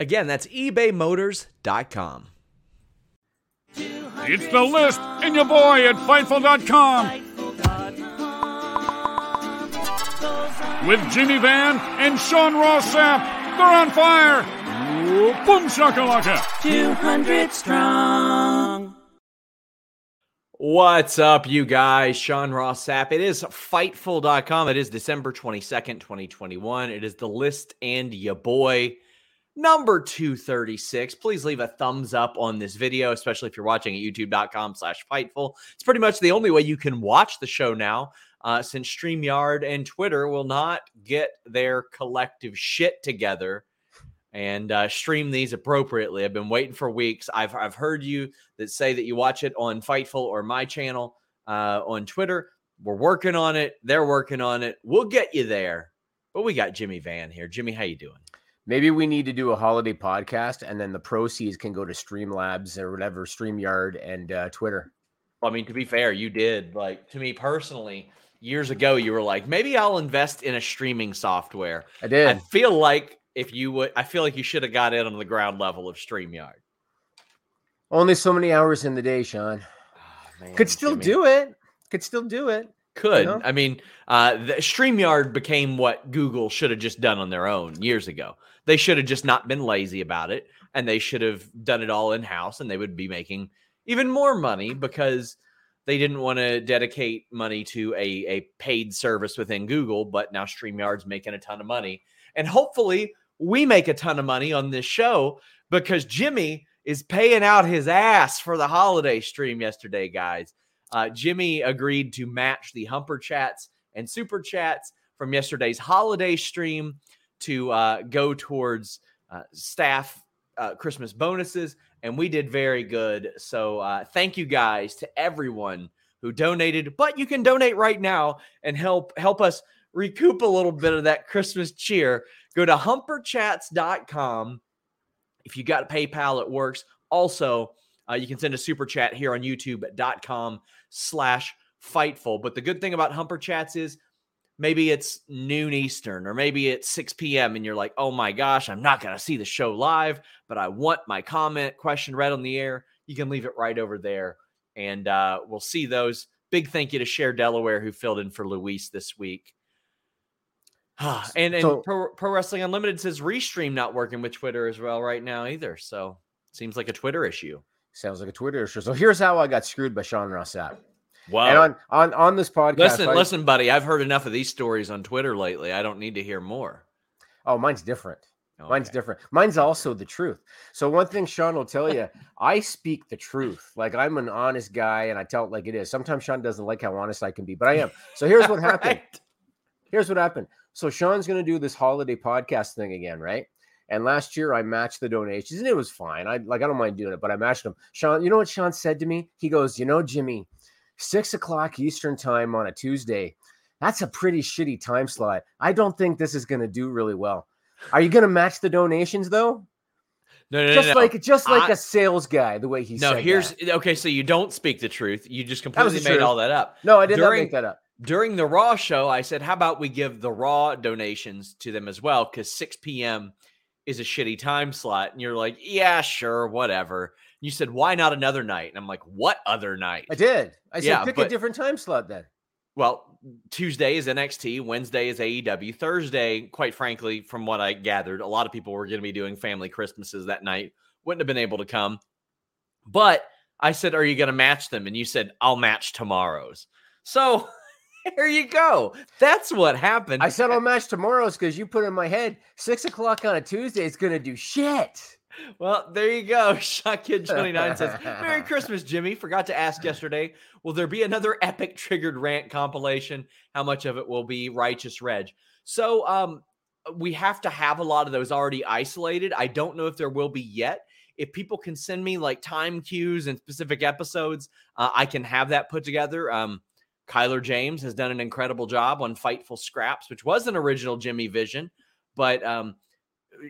Again, that's ebaymotors.com. It's the list and your boy at Fightful.com with Jimmy Van and Sean Ross Sapp. They're on fire. Boom shakalaka. 200 strong. What's up, you guys? Sean Ross Sapp. It is Fightful.com. It is December 22nd, 2021. It is the list and your boy number 236 please leave a thumbs up on this video especially if you're watching at youtube.com slash fightful. It's pretty much the only way you can watch the show now uh, since streamyard and twitter will not get their collective shit together and uh, stream these appropriately. I've been waiting for weeks. I've, I've heard you that say that you watch it on fightful or my channel uh, on twitter. We're working on it. They're working on it. We'll get you there. But we got jimmy van here. Jimmy how you doing Maybe we need to do a holiday podcast, and then the proceeds can go to Streamlabs or whatever, Streamyard and uh, Twitter. I mean, to be fair, you did. Like to me personally, years ago, you were like, maybe I'll invest in a streaming software. I did. I feel like if you would, I feel like you should have got in on the ground level of Streamyard. Only so many hours in the day, Sean. Oh, man, Could still Jimmy. do it. Could still do it. Could know? I mean, uh, the Streamyard became what Google should have just done on their own years ago. They should have just not been lazy about it, and they should have done it all in house, and they would be making even more money because they didn't want to dedicate money to a, a paid service within Google. But now Streamyard's making a ton of money, and hopefully we make a ton of money on this show because Jimmy is paying out his ass for the holiday stream yesterday, guys. Uh, Jimmy agreed to match the Humper Chats and Super Chats from yesterday's holiday stream to uh, go towards uh, staff uh, Christmas bonuses, and we did very good. So uh, thank you guys to everyone who donated. But you can donate right now and help help us recoup a little bit of that Christmas cheer. Go to humperchats.com. If you got PayPal, it works. Also, uh, you can send a super chat here on youtube.com slash fightful. But the good thing about Humper Chats is maybe it's noon Eastern or maybe it's 6 p.m. and you're like, oh my gosh, I'm not going to see the show live, but I want my comment question read on the air. You can leave it right over there and uh, we'll see those. Big thank you to Share Delaware who filled in for Luis this week. and and So- Pro, Pro Wrestling Unlimited says Restream not working with Twitter as well right now either. So seems like a Twitter issue. Sounds like a Twitter issue. So here's how I got screwed by Sean Ross Sapp. Wow. And on, on on this podcast, Listen, I- listen, buddy. I've heard enough of these stories on Twitter lately. I don't need to hear more. Oh, mine's different. Mine's different. Mine's also the truth. So one thing Sean will tell you, I speak the truth. Like I'm an honest guy and I tell it like it is. Sometimes Sean doesn't like how honest I can be, but I am. So here's what happened. Right. Here's what happened. So Sean's going to do this holiday podcast thing again, right? And last year I matched the donations and it was fine. I like I don't mind doing it, but I matched them. Sean, you know what Sean said to me? He goes, you know, Jimmy, six o'clock Eastern time on a Tuesday. That's a pretty shitty time slot. I don't think this is going to do really well. Are you going to match the donations though? No, no, just no, like just like I- a sales guy, the way he no. said. Here's that. okay. So you don't speak the truth. You just completely made truth. all that up. no, I did not make that up. During the Raw show, I said, "How about we give the Raw donations to them as well?" Because 6 p.m. is a shitty time slot, and you're like, "Yeah, sure, whatever." You said, "Why not another night?" And I'm like, "What other night?" I did. I said Yeah, pick but- a different time slot then. Well, Tuesday is NXT, Wednesday is AEW, Thursday, quite frankly, from what I gathered, a lot of people were going to be doing family Christmases that night. Wouldn't have been able to come. But I said, Are you going to match them? And you said, I'll match tomorrow's. So there you go. That's what happened. I said I'll match tomorrow's because you put in my head six o'clock on a Tuesday is going to do shit. Well, there you go. Shot Kid 29 says, Merry Christmas, Jimmy. Forgot to ask yesterday, will there be another epic triggered rant compilation? How much of it will be righteous reg? So um we have to have a lot of those already isolated. I don't know if there will be yet. If people can send me like time cues and specific episodes, uh, I can have that put together. Um, Kyler James has done an incredible job on Fightful Scraps, which was an original Jimmy Vision, but um,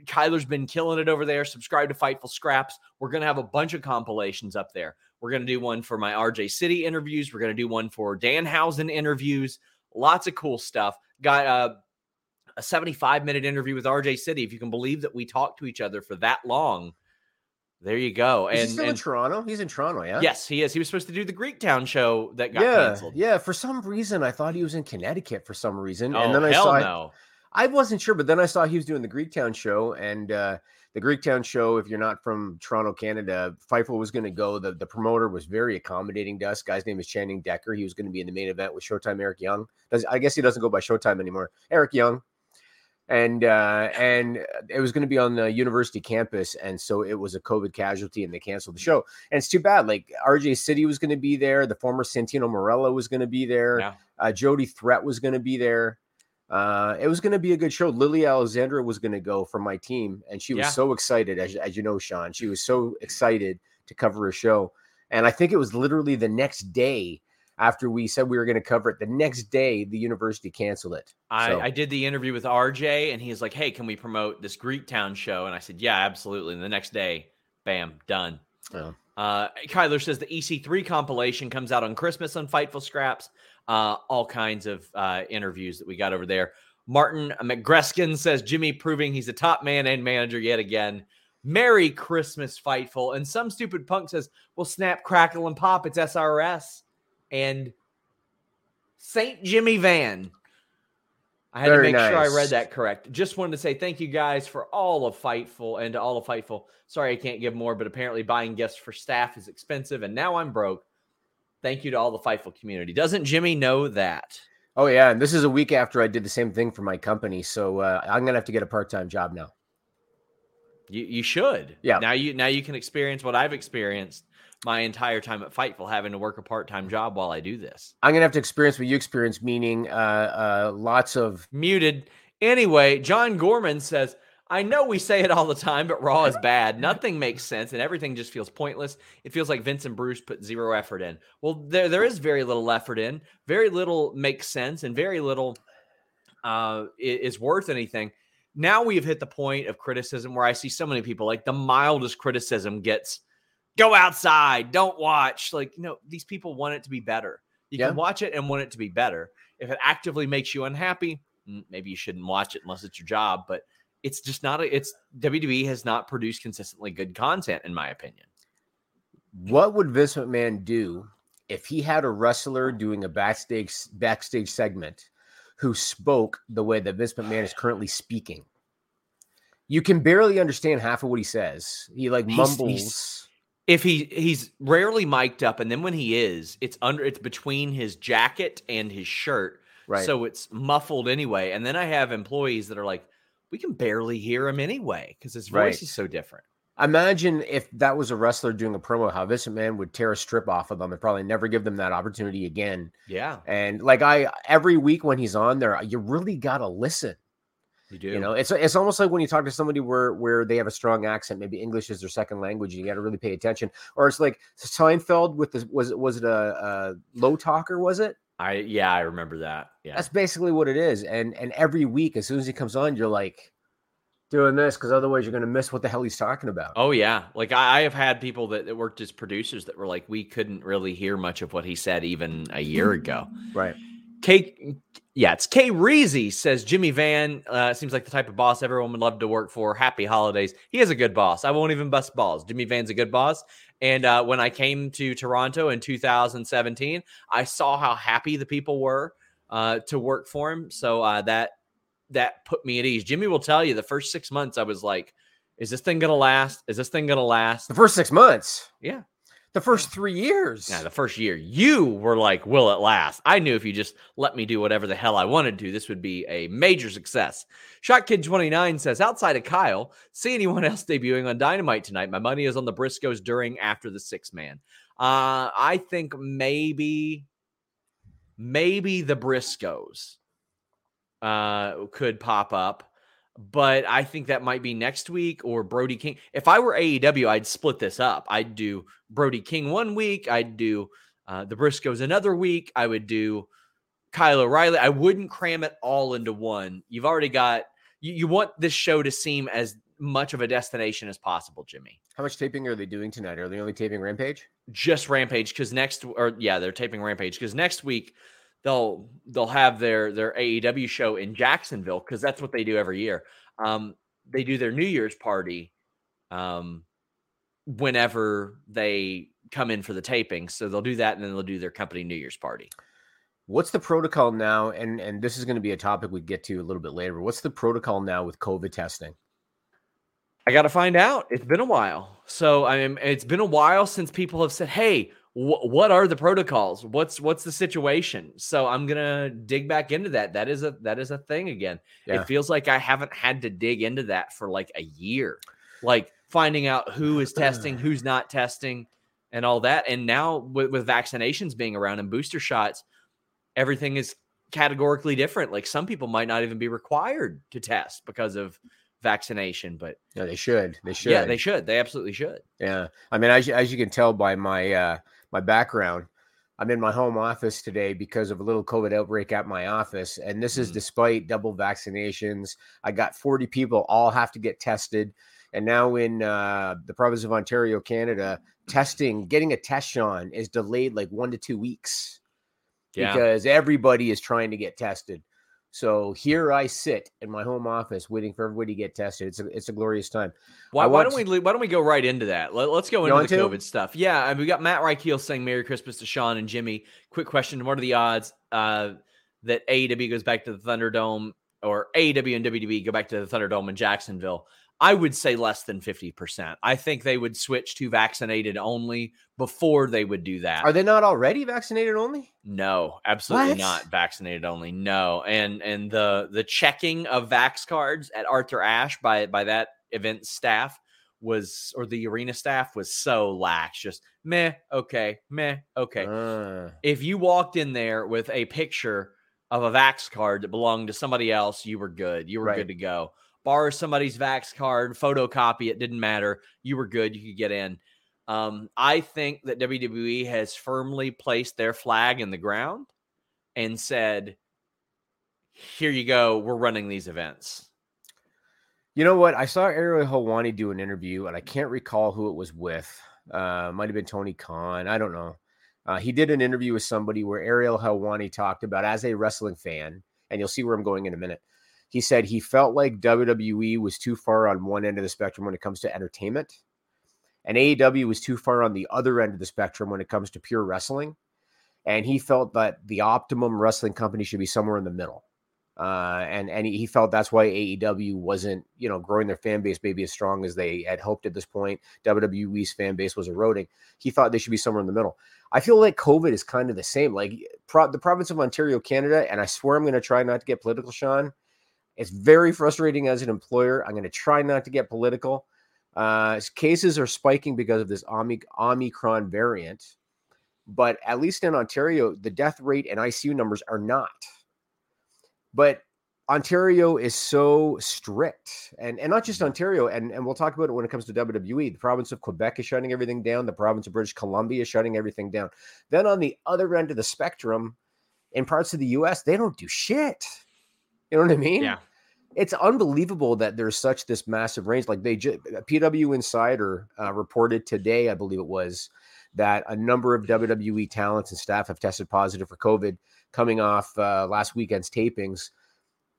Kyler's been killing it over there. Subscribe to Fightful Scraps. We're going to have a bunch of compilations up there. We're going to do one for my RJ City interviews. We're going to do one for Danhausen interviews. Lots of cool stuff. Got uh, a 75 minute interview with RJ City. If you can believe that we talked to each other for that long, there you go. Is and, he still and in Toronto? He's in Toronto, yeah. yes, he is. He was supposed to do the Greektown show that got yeah, canceled. yeah. For some reason, I thought he was in Connecticut for some reason, Oh, and then I saw no. I wasn't sure, but then I saw he was doing the Greektown show, and uh, the Greektown show. If you're not from Toronto, Canada, Fightful was going to go. The the promoter was very accommodating to us. Guy's name is Channing Decker. He was going to be in the main event with Showtime Eric Young. Does I guess he doesn't go by Showtime anymore. Eric Young, and uh, and it was going to be on the university campus, and so it was a COVID casualty, and they canceled the show. And it's too bad. Like RJ City was going to be there. The former Santino Marella was going to be there. Yeah. Uh, Jody Threat was going to be there. Uh, it was going to be a good show. Lily Alexandra was going to go from my team, and she was Yeah. so excited, as, as you know, Sean. She was so excited to cover a show, and I think it was literally the next day after we said we were going to cover it. The next day, the university canceled it. I, So- I did the interview with RJ, and he's like, "Hey, can we promote this Greek Town show?" And I said, "Yeah, absolutely." And the next day, bam, done. Oh. Uh, Kyler says the EC3 compilation comes out on Christmas on Fightful Scraps. Uh, all kinds of uh, interviews that we got over there. Martin McGreskin says Jimmy proving he's a top man and manager yet again. Merry Christmas, Fightful. And some stupid punk says, well, snap, crackle, and pop. It's SRS. And St. Jimmy Van. I had Very to make sure I read that correct. Just wanted to say thank you guys for all of Fightful and to all of Fightful. Sorry I can't give more, but apparently buying gifts for staff is expensive, and now I'm broke. Thank you to all the Fightful community. Doesn't Jimmy know that? Oh yeah, and this is a week after I did the same thing for my company, so uh, I'm gonna have to get a part time job now. You you should. Yeah. Now you now you can experience what I've experienced my entire time at Fightful, having to work a part time job while I do this. I'm gonna have to experience what you experienced, meaning uh, uh, lots of Muted. Anyway, John Gorman says, I know we say it all the time, but Raw is bad. Nothing makes sense and everything just feels pointless. It feels like Vince and Bruce put zero effort in. Well, there there is very little effort in. Very little makes sense and very little uh, is worth anything. Now we have hit the point of criticism where I see so many people like the mildest criticism gets go outside, don't watch. Like, you know, these people want it to be better. You Yeah. can watch it and want it to be better. If it actively makes you unhappy, mm, maybe you shouldn't watch it unless it's your job. But it's just not a, it's WWE has not produced consistently good content, in my opinion. what would Vince McMahon do if he had a wrestler doing a backstage backstage segment who spoke the way that Vince McMahon is currently speaking? You can barely understand half of what he says. He like He's- mumbles. he's- If he he's rarely mic'd up, and then when he is, it's under it's between his jacket and his shirt. right. So it's muffled anyway. And then I have employees that are like, we can barely hear him anyway because his voice Right. is so different. Imagine if that was a wrestler doing a promo, how Vince Man would tear a strip off of them and probably never give them that opportunity again. Yeah, And like I every week when he's on there, you really gotta listen. you do. You know, it's it's almost like when you talk to somebody where where they have a strong accent, maybe English is their second language, you got to really pay attention. Or it's like Seinfeld with the was it was it a, a low talker? Was it? I yeah, I remember that. Yeah. That's basically what it is. And and every week, as soon as he comes on, you're like doing this because otherwise you're gonna miss what the hell he's talking about. Oh yeah, like I, I have had people that, that worked as producers that were like, we couldn't really hear much of what he said even a year ago. Right. K, yeah, it's K Reezy says Jimmy Van uh, seems like the type of boss everyone would love to work for. Happy holidays. He is a good boss. I won't even bust balls. Jimmy Van's a good boss. And uh, when I came to Toronto in 2017, I saw how happy the people were uh, to work for him. So uh, that that put me at ease. Jimmy will tell you the first six months I was like, "Is this thing gonna last? Is this thing gonna last?" The first six months. Yeah. The first three years. Yeah, the first year you were like, "Will it last?" I knew if you just let me do whatever the hell I wanted to, this would be a major success. Shot Kid twenty nine says, "Outside of Kyle, see anyone else debuting on Dynamite tonight? My money is on the Briscoes during after the six man. Uh, I think maybe, maybe the Briscoes uh, could pop up." But I think that might be next week or Brody King. If I were AEW, I'd split this up. I'd do Brody King one week. I'd do uh, the Briscoes another week. I would do Kyle O'Reilly. I wouldn't cram it all into one. You've already got. You, you want this show to seem as much of a destination as possible, Jimmy. How much taping are they doing tonight? Are they only taping Rampage? Just Rampage because next, or yeah, they're taping Rampage because next week they'll they'll have their their AEW show in Jacksonville because that's what they do every year. Um, they do their New Year's party um, whenever they come in for the taping. So they'll do that and then they'll do their company New Year's party. What's the protocol now? And and this is going to be a topic we get to a little bit later. What's the protocol now with COVID testing? I got to find out. It's been a while. So I mean, it's been a while since people have said, "Hey, what are the protocols? What's what's the situation? So i'm gonna dig back into that. That is a that is a thing again. Yeah. it feels like i haven't had to dig into that for like a year. Like finding out who is testing who's not testing and all that. And now with, with vaccinations being around and booster shots everything is categorically different. Like some people might not even be required to test because of vaccination but yeah they should. They should yeah they should. They absolutely should. Yeah. I mean as, as you can tell by my uh my background. I'm in my home office today because of a little COVID outbreak at my office. And this is mm. despite double vaccinations. I got 40 people all have to get tested. And now in uh, the province of Ontario, Canada, testing, getting a test on is delayed like one to two weeks yeah. because everybody is trying to get tested. So here I sit in my home office waiting for everybody to get tested. It's a it's a glorious time. Why, why don't we why don't we go right into that? Let, us go into the to? COVID stuff. Yeah, I mean, we got Matt Reichel saying Merry Christmas to Sean and Jimmy. Quick question: What are the odds uh, that AEW goes back to the Thunderdome or AEW and WWE go back to the Thunderdome in Jacksonville? I would say less than 50%. I think they would switch to vaccinated only before they would do that. Are they not already vaccinated only? No, absolutely what? not vaccinated only. No. And and the the checking of vax cards at Arthur Ashe by by that event staff was or the arena staff was so lax just meh okay meh okay uh. if you walked in there with a picture of a vax card that belonged to somebody else you were good you were right. good to go borrow somebody's Vax card, photocopy it, didn't matter. You were good. You could get in. Um, I think that WWE has firmly placed their flag in the ground and said, here you go. We're running these events. You know what? I saw Ariel Helwani do an interview, and I can't recall who it was with. Uh, might have been Tony Khan. I don't know. Uh, he did an interview with somebody where Ariel Helwani talked about, as a wrestling fan, and you'll see where I'm going in a minute, he said he felt like WWE was too far on one end of the spectrum when it comes to entertainment, and AEW was too far on the other end of the spectrum when it comes to pure wrestling. And he felt that the optimum wrestling company should be somewhere in the middle. Uh, and and he felt that's why AEW wasn't you know growing their fan base maybe as strong as they had hoped at this point. WWE's fan base was eroding. He thought they should be somewhere in the middle. I feel like COVID is kind of the same. Like pro- the province of Ontario, Canada, and I swear I'm going to try not to get political, Sean. It's very frustrating as an employer. I'm going to try not to get political. Uh, cases are spiking because of this Omicron variant, but at least in Ontario, the death rate and ICU numbers are not. But Ontario is so strict, and, and not just Ontario, and, and we'll talk about it when it comes to WWE. The province of Quebec is shutting everything down, the province of British Columbia is shutting everything down. Then on the other end of the spectrum, in parts of the US, they don't do shit. You know what I mean? Yeah it's unbelievable that there's such this massive range. Like they just PW Insider uh, reported today, I believe it was, that a number of WWE talents and staff have tested positive for COVID coming off uh, last weekend's tapings.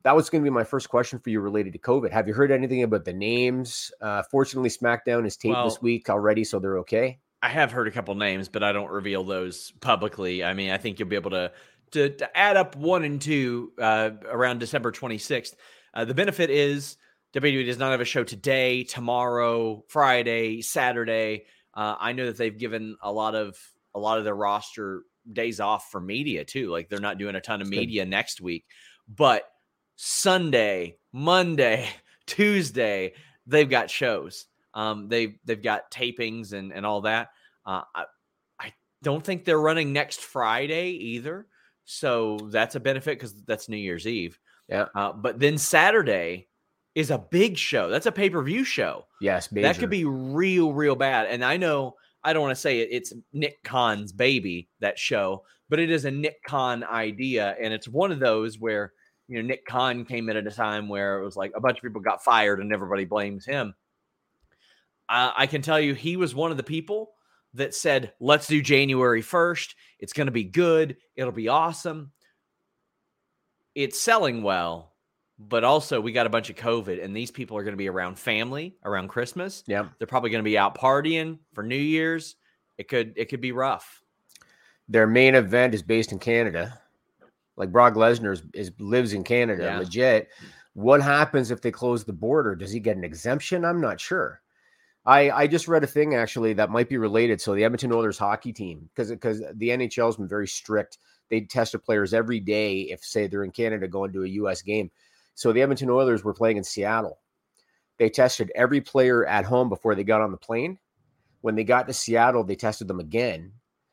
That was going to be my first question for you related to COVID. Have you heard anything about the names? Uh, fortunately, SmackDown is taped well, this week already, so they're okay. I have heard a couple names, but I don't reveal those publicly. I mean, I think you'll be able to to, to add up one and two uh, around December 26th. Uh, the benefit is WWE does not have a show today, tomorrow, Friday, Saturday. Uh, I know that they've given a lot of a lot of their roster days off for media too. Like they're not doing a ton of media next week, but Sunday, Monday, Tuesday, they've got shows. Um, they they've got tapings and and all that. Uh, I, I don't think they're running next Friday either, so that's a benefit because that's New Year's Eve. Yeah. Uh, but then Saturday is a big show. That's a pay per view show. Yes, That could be real, real bad. And I know I don't want to say it, it's Nick Khan's baby, that show, but it is a Nick Khan idea. And it's one of those where, you know, Nick Khan came in at a time where it was like a bunch of people got fired and everybody blames him. Uh, I can tell you, he was one of the people that said, let's do January 1st. It's going to be good. It'll be awesome. It's selling well, but also we got a bunch of COVID, and these people are going to be around family around Christmas. yeah. They're probably going to be out partying for New Year's. It could it could be rough. Their main event is based in Canada. Like Brock Lesnar is, is lives in Canada, Yeah. legit. What happens if they close the border? Does he get an exemption? I'm not sure. I I just read a thing actually that might be related. So the Edmonton Oilers hockey team, because because the NHL has been very strict. They test the players every day if say they're in Canada going to a U.S. game. So the Edmonton Oilers were playing in Seattle. They tested every player at home before they got on the plane. When they got to Seattle, they tested them again.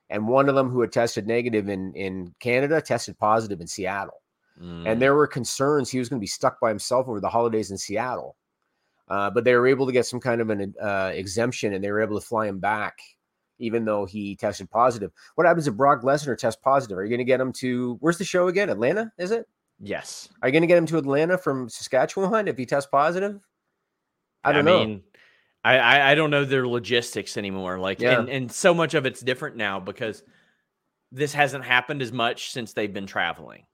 And one of them who had tested negative in, in Canada tested positive in Seattle. Mm. And there were concerns he was going to be stuck by himself over the holidays in Seattle. Uh, but they were able to get some kind of an uh, exemption and they were able to fly him back, even though he tested positive. What happens if Brock Lesnar tests positive? Are you going to get him to, where's the show again? Atlanta, is it? yes, Are you going to get him to Atlanta from Saskatchewan if he tests positive? I don't know. mean, I, I I don't know their logistics anymore. Like, Yeah. and and so much of it's different now because this hasn't happened as much since they've been traveling.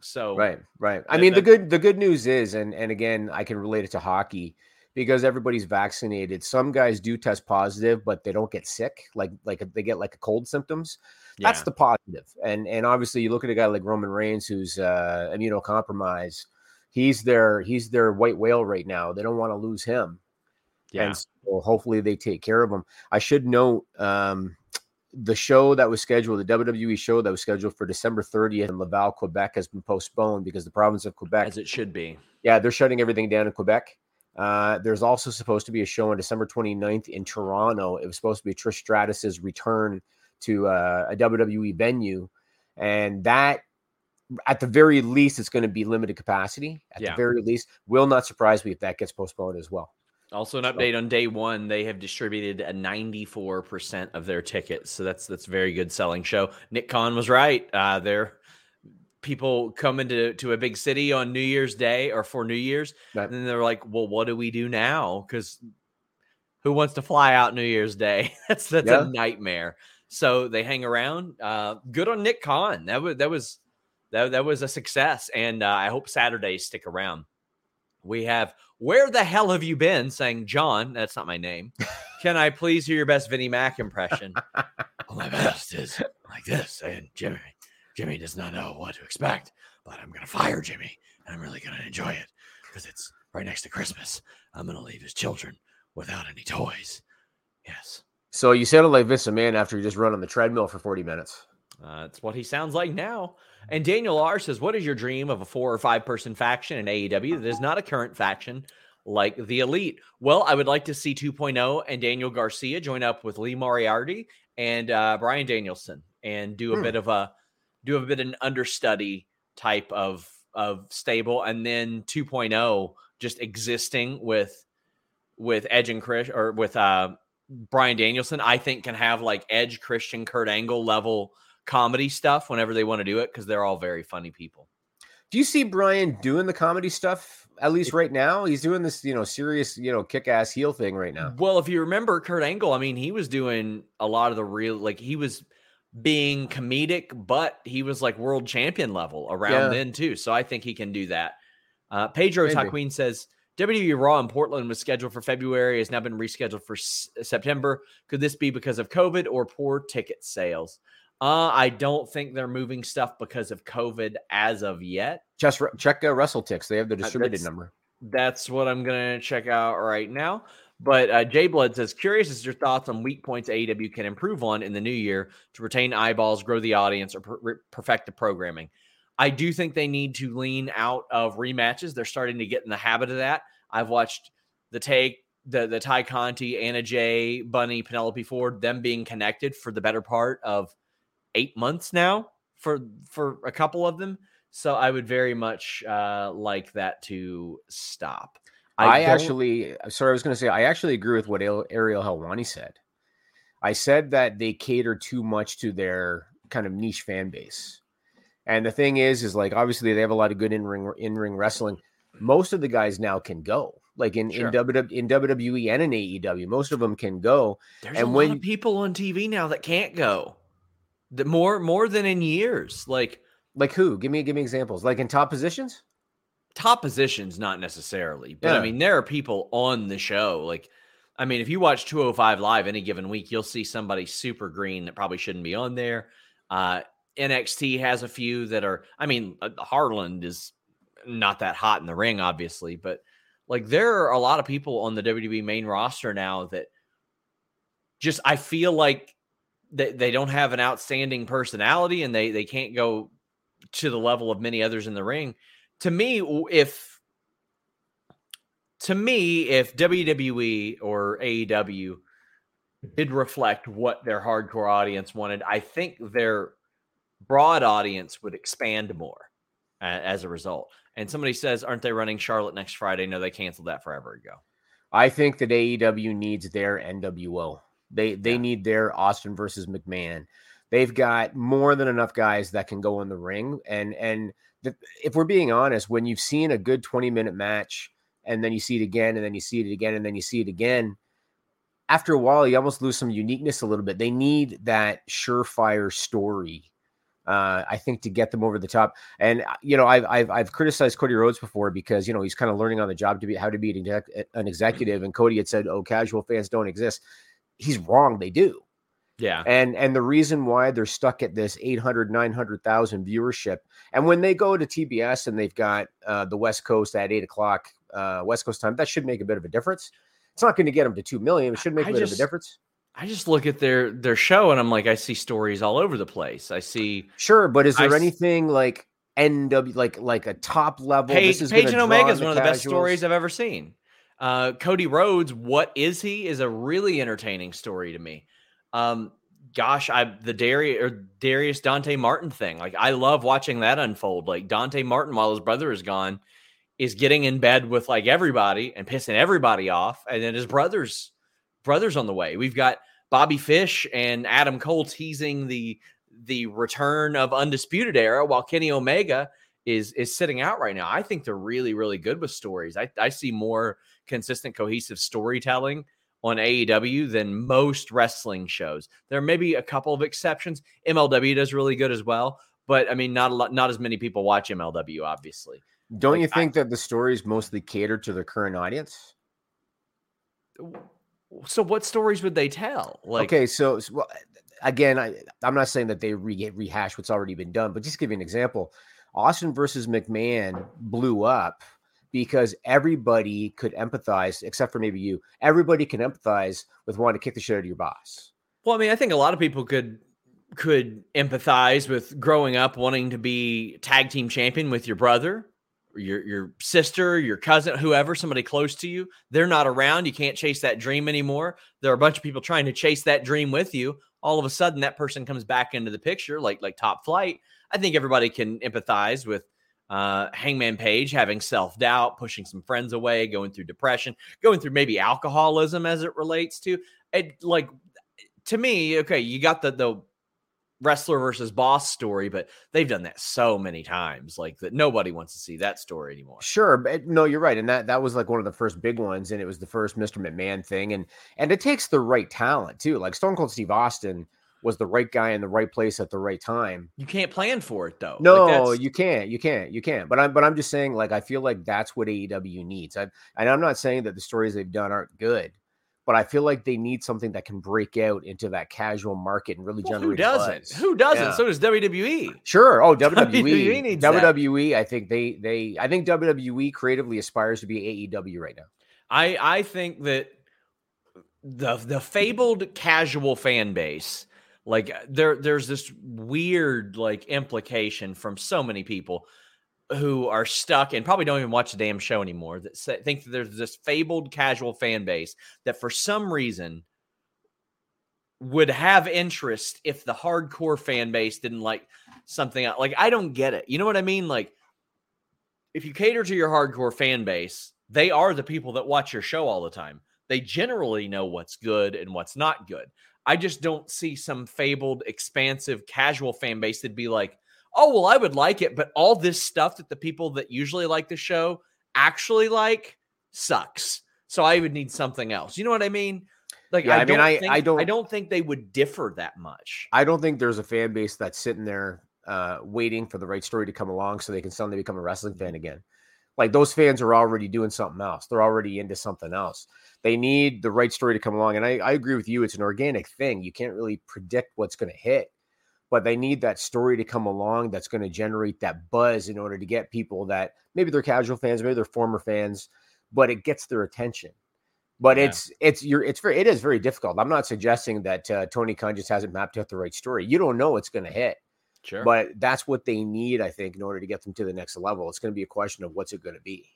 So Right, right. I mean, the good the good news is, and and again, I can relate it to hockey because everybody's vaccinated. Some guys do test positive, but they don't get sick. Like like they get like a cold symptoms. That's the positive. And and obviously, you look at a guy like Roman Reigns, who's uh, immunocompromised. He's their he's their white whale right now. They don't want to lose him. yeah. And so hopefully they take care of him. I should note um, the show that was scheduled, the WWE show that was scheduled for December 30th in Laval, Quebec, has been postponed because the province of Quebec, as it should be. yeah, they're shutting everything down in Quebec. Uh, there's also supposed to be a show on December 29th in Toronto. It was supposed to be Trish Stratus's return to uh, a WWE venue, and that, at the very least, it's going to be limited capacity. At Yeah. the very least, will not surprise me if that gets postponed as well. Also, an So- update on day one, they have distributed a 94% of their tickets. So that's that's very good selling show. Nick Khan was right. Uh, there people come into to a big city on New Year's Day or for New Year's, Right. and they're like, Well, what do we do now? Because who wants to fly out New Year's Day? that's that's Yeah. a nightmare. So they hang around. Uh, good on Nick Khan. That was that was that, that was a success. And uh, I hope Saturdays stick around. We have where the hell have you been? Saying John, that's not my name. Can I please hear your best Vinnie Mac impression? well, my best is like this, saying Jimmy, Jimmy does not know what to expect, but I'm gonna fire Jimmy, and I'm really gonna enjoy it because it's right next to Christmas. I'm gonna leave his children without any toys. Yes, So you sounded like Vince Man after you just run on the treadmill for 40 minutes. uh, that's what he sounds like now. And Daniel R says, "What is your dream of a four or five person faction in AEW that is not a current faction like the Elite?" Well, I would like to see 2.0 and Daniel Garcia join up with Lee Moriarty and uh, Bryan Danielson and do a Hmm. bit of a do have a bit of an understudy type of of stable, and then 2.0 just existing with with Edge and Chris or with uh Bryan Danielson, I think can have like Edge, Christian, Kurt Angle level comedy stuff whenever they want to do it because they're all very funny people. Do you see Brian doing the comedy stuff at least right now? He's doing this, you know, serious, you know, kick-ass heel thing right now. Well, if you remember Kurt Angle, I mean, he was doing a lot of the real like he was being comedic, but he was like world champion level around Yeah. then too. So I think he can do that. Uh, Pedro Maybe. Taquin says WWE Raw in Portland was scheduled for February, has now been rescheduled for S- September. Could this be because of COVID or poor ticket sales? Uh, I don't think they're moving stuff because of COVID as of yet. Just re- check uh, WrestleTix. They have the distributed that's- number. That's what I'm gonna check out right now. But uh, Jay Blood says, curious as your thoughts on weak points AEW can improve on in the new year to retain eyeballs, grow the audience, or per- perfect the programming. I do think they need to lean out of rematches. They're starting to get in the habit of that. I've watched the take, the the Tay Conti, Anna Jay, Bunny, Penelope Ford, them being connected for the better part of eight months now for for a couple of them. So I would very much uh, like that to stop. I, I actually, uh, sorry, I was going to say, I actually agree with what Ariel Helwani said. I said that they cater too much to their kind of niche fan base. And the thing is, is like obviously they have a lot of good in ring in ring wrestling. Most of the guys now can go, like in sure. in, WWE, in WWE and in AEW. Most of them can go. There's and a when, lot of people on TV now that can't go. The more more than in years. Like like who? Give me give me examples. Like in top positions top positions, not necessarily, but yeah. I mean, there are people on the show. Like, I mean, if you watch 205 live any given week, you'll see somebody super green that probably shouldn't be on there. Uh, NXT has a few that are, I mean, uh, Harland is not that hot in the ring, obviously, but like there are a lot of people on the WWE main roster now that just, I feel like they, they don't have an outstanding personality and they, they can't go to the level of many others in the ring to me, if to me, if WWE or AEW did reflect what their hardcore audience wanted, I think their broad audience would expand more uh, as a result. And somebody says, "Aren't they running Charlotte next Friday?" No, they canceled that forever ago. I think that AEW needs their NWO. They they yeah. need their Austin versus McMahon. They've got more than enough guys that can go in the ring and and if we're being honest, when you've seen a good 20 minute match and then you see it again and then you see it again and then you see it again, after a while, you almost lose some uniqueness a little bit. They need that surefire story, uh, I think, to get them over the top. And uh, you know, I've, I've I've criticized Cody Rhodes before because you know he's kind of learning on the job to be how to be an executive. And Cody had said, "Oh, casual fans don't exist." He's wrong; they do. Yeah. And and the reason why they're stuck at this 800 900,000 viewership and when they go to TBS and they've got uh, the West Coast at 8 o'clock uh, West Coast time, that should make a bit of a difference. It's not going to get them to 2 million. It should make a I bit just, of a difference. I just look at their their show and I'm like, I see stories all over the place. I see Sure, but is there I anything like NW like like a top level? Page, Page and Omega is one of the best stories I've ever seen. Uh, Cody Rhodes, what is he? Is a really entertaining story to me. Um, gosh, I the Darius or Darius Dante Martin thing. Like I love watching that unfold. Like Dante Martin, while his brother is gone, is getting in bed with like everybody and pissing everybody off, and then his brother's brother's on the way. We've got Bobby Fish and Adam Cole teasing the the return of Undisputed Era, while Kenny Omega is is sitting out right now. I think they're really really good with stories. I I see more consistent cohesive storytelling on AEW than most wrestling shows. There may be a couple of exceptions. MLW does really good as well, but I mean, not a lot, not as many people watch MLW, obviously. Don't like, you think I, that the stories mostly cater to the current audience? So, what stories would they tell? Like, okay, so, so well, again, I, I'm not saying that they re- rehash what's already been done, but just give you an example. Austin versus McMahon blew up because everybody could empathize, except for maybe you. Everybody can empathize with wanting to kick the shit out of your boss. Well, I mean, I think a lot of people could could empathize with growing up wanting to be tag team champion with your brother, your your sister, your cousin, whoever, somebody close to you. They're not around. You can't chase that dream anymore. There are a bunch of people trying to chase that dream with you. All of a sudden, that person comes back into the picture, like like top flight. I think everybody can empathize with uh, Hangman Page having self doubt, pushing some friends away, going through depression, going through maybe alcoholism as it relates to it. Like to me, okay, you got the the wrestler versus boss story, but they've done that so many times, like that nobody wants to see that story anymore. Sure, but no, you're right, and that that was like one of the first big ones, and it was the first Mr. McMahon thing, and and it takes the right talent too. Like Stone Cold Steve Austin was the right guy in the right place at the right time. You can't plan for it though. No, like you can't. You can't. You can't. But I'm but I'm just saying, like, I feel like that's what AEW needs. I, and I'm not saying that the stories they've done aren't good, but I feel like they need something that can break out into that casual market and really well, generate. Who doesn't? Buzz. Who doesn't? Yeah. So does WWE. Sure. Oh, WWE. WWE, needs WWE. I think they they I think WWE creatively aspires to be AEW right now. I I think that the the fabled casual fan base like uh, there there's this weird like implication from so many people who are stuck and probably don't even watch the damn show anymore that say, think that there's this fabled casual fan base that for some reason would have interest if the hardcore fan base didn't like something like I don't get it. You know what I mean? Like if you cater to your hardcore fan base, they are the people that watch your show all the time. They generally know what's good and what's not good. I just don't see some fabled, expansive, casual fan base that'd be like, oh, well, I would like it, but all this stuff that the people that usually like the show actually like sucks. So I would need something else. You know what I mean? Like, Yeah, I, I mean, don't I- think, I don't- I don't think they would differ that much. I don't think there's a fan base that's sitting there uh, waiting for the right story to come along so they can suddenly become a wrestling fan again. Like those fans are already doing something else. They're already into something else. They need the right story to come along. And I, I agree with you. It's an organic thing. You can't really predict what's going to hit, but they need that story to come along that's going to generate that buzz in order to get people that maybe they're casual fans, maybe they're former fans, but it gets their attention. But Yeah. it's it's you're it's very it is very difficult. I'm not suggesting that uh, Tony Khan just hasn't mapped out the right story. You don't know what's going to hit, Sure. but that's what they need, I think, in order to get them to the next level. It's going to be a question of what's it going to be.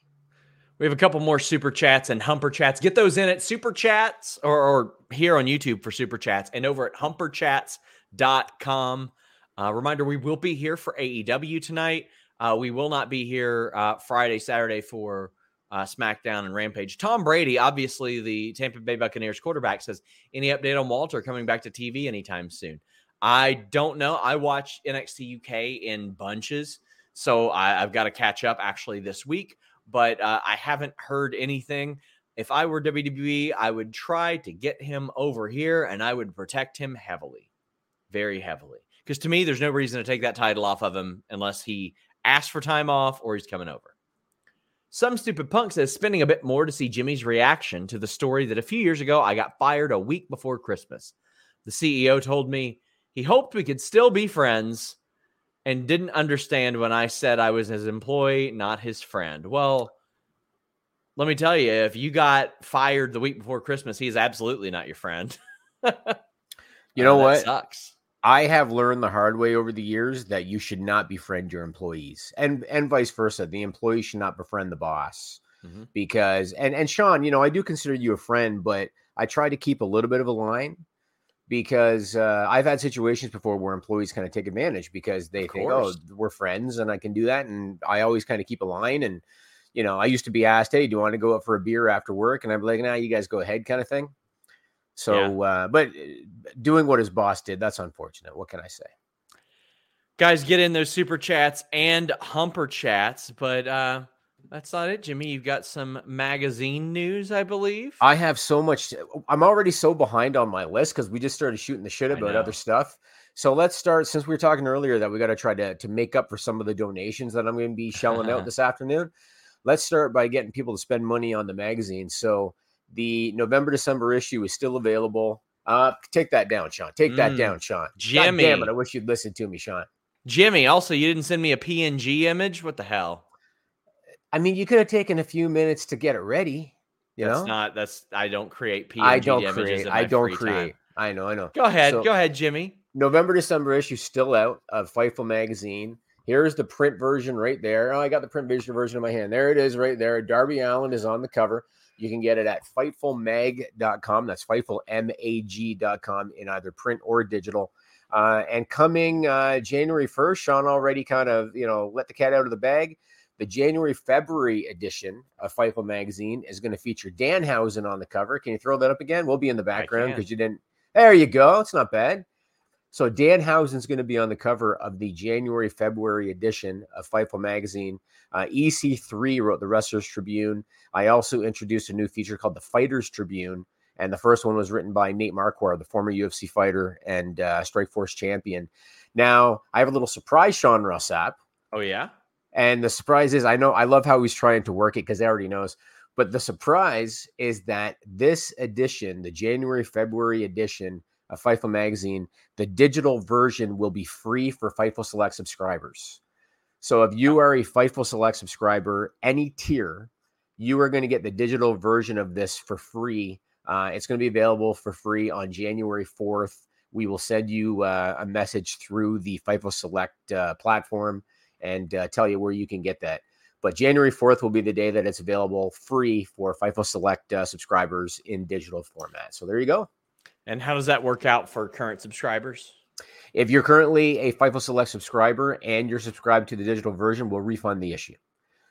We have a couple more super chats and humper chats. Get those in at super chats or, or here on YouTube for super chats and over at humperchats.com. Uh, reminder we will be here for AEW tonight. Uh, we will not be here uh, Friday, Saturday for uh, SmackDown and Rampage. Tom Brady, obviously the Tampa Bay Buccaneers quarterback, says any update on Walter coming back to TV anytime soon? I don't know. I watch NXT UK in bunches, so I, I've got to catch up actually this week but uh, I haven't heard anything. If I were WWE, I would try to get him over here and I would protect him heavily, very heavily. Because to me, there's no reason to take that title off of him unless he asks for time off or he's coming over. Some stupid punk says spending a bit more to see Jimmy's reaction to the story that a few years ago I got fired a week before Christmas. The CEO told me he hoped we could still be friends and didn't understand when I said I was his employee, not his friend. Well, let me tell you, if you got fired the week before Christmas, he's absolutely not your friend. You know Uh, what? Sucks. I have learned the hard way over the years that you should not befriend your employees, and and vice versa. The employee should not befriend the boss Mhm. because and and Sean, you know, I do consider you a friend, but I try to keep a little bit of a line because uh, I've had situations before where employees kind of take advantage because they Of think, oh, we're friends and I can do that, and I always kind of keep a line. And you know, I used to be asked, hey, do you want to go out for a beer after work? And I'm like, nah, you guys go ahead, kind of thing. So, uh, but uh, doing what his boss did, that's unfortunate. What can I say? Guys, get in those super chats and humper chats. But uh that's not it, Jimmy. You've got some magazine news, I believe. I have so much. I'm already so behind on my list because we just started shooting the shit about other stuff. So let's start. Since we were talking earlier that we got to try to to make up for some of the donations that I'm going to be shelling out this afternoon. Let's start by getting people to spend money on the magazine. So the November December issue is still available. Uh, take that down, Sean. Take that Mm. down, Sean. God Jimmy. damn it! I wish you'd listen to me, Sean. Jimmy, also, you didn't send me a PNG image. What the hell? I mean, you could have taken a few minutes to get it ready. You that's know, not that's I don't create PNG I don't create. I don't create. time. I know. I know. Go ahead. So- go ahead, Jimmy. November, December issue still out of Fightful magazine. Here's the print version right there. Oh, I got the print version version in my hand. There it is right there. Darby Allin is on the cover. You can get it at fightfulmag.com. That's fightfulmag.com in either print or digital. Uh, and coming uh, January 1st, Sean already kind of, you know, let the cat out of the bag. The January February edition of Fightful magazine is going to feature Danhausen on the cover. Can you throw that up again? We'll be in the background because you didn't. There you go. It's not bad. So Danhausen's going to be on the cover of the January February edition of Fightful magazine. Uh, EC3 wrote the Wrestlers Tribune. I also introduced a new feature called the Fighters Tribune, and the first one was written by Nate Marquardt, the former UFC fighter and uh, Strikeforce champion. Now I have a little surprise, Sean Ross Sapp. Oh yeah. And the surprise is, I know I love how he's trying to work it because he already knows. But the surprise is that this edition, the January February edition of Fightful magazine, the digital version will be free for Fightful Select subscribers. So if you are a Fightful Select subscriber, any tier, you are going to get the digital version of this for free Uh, it's going to be available for free on January 4th. We will send you uh, a message through the Fightful Select uh, platform and uh, tell you where you can get that. But January 4th will be the day that it's available free for Fightful Select uh, subscribers in digital format. So there you go. And how does that work out for current subscribers? If you're currently a Fightful Select subscriber and you're subscribed to the digital version, we'll refund the issue.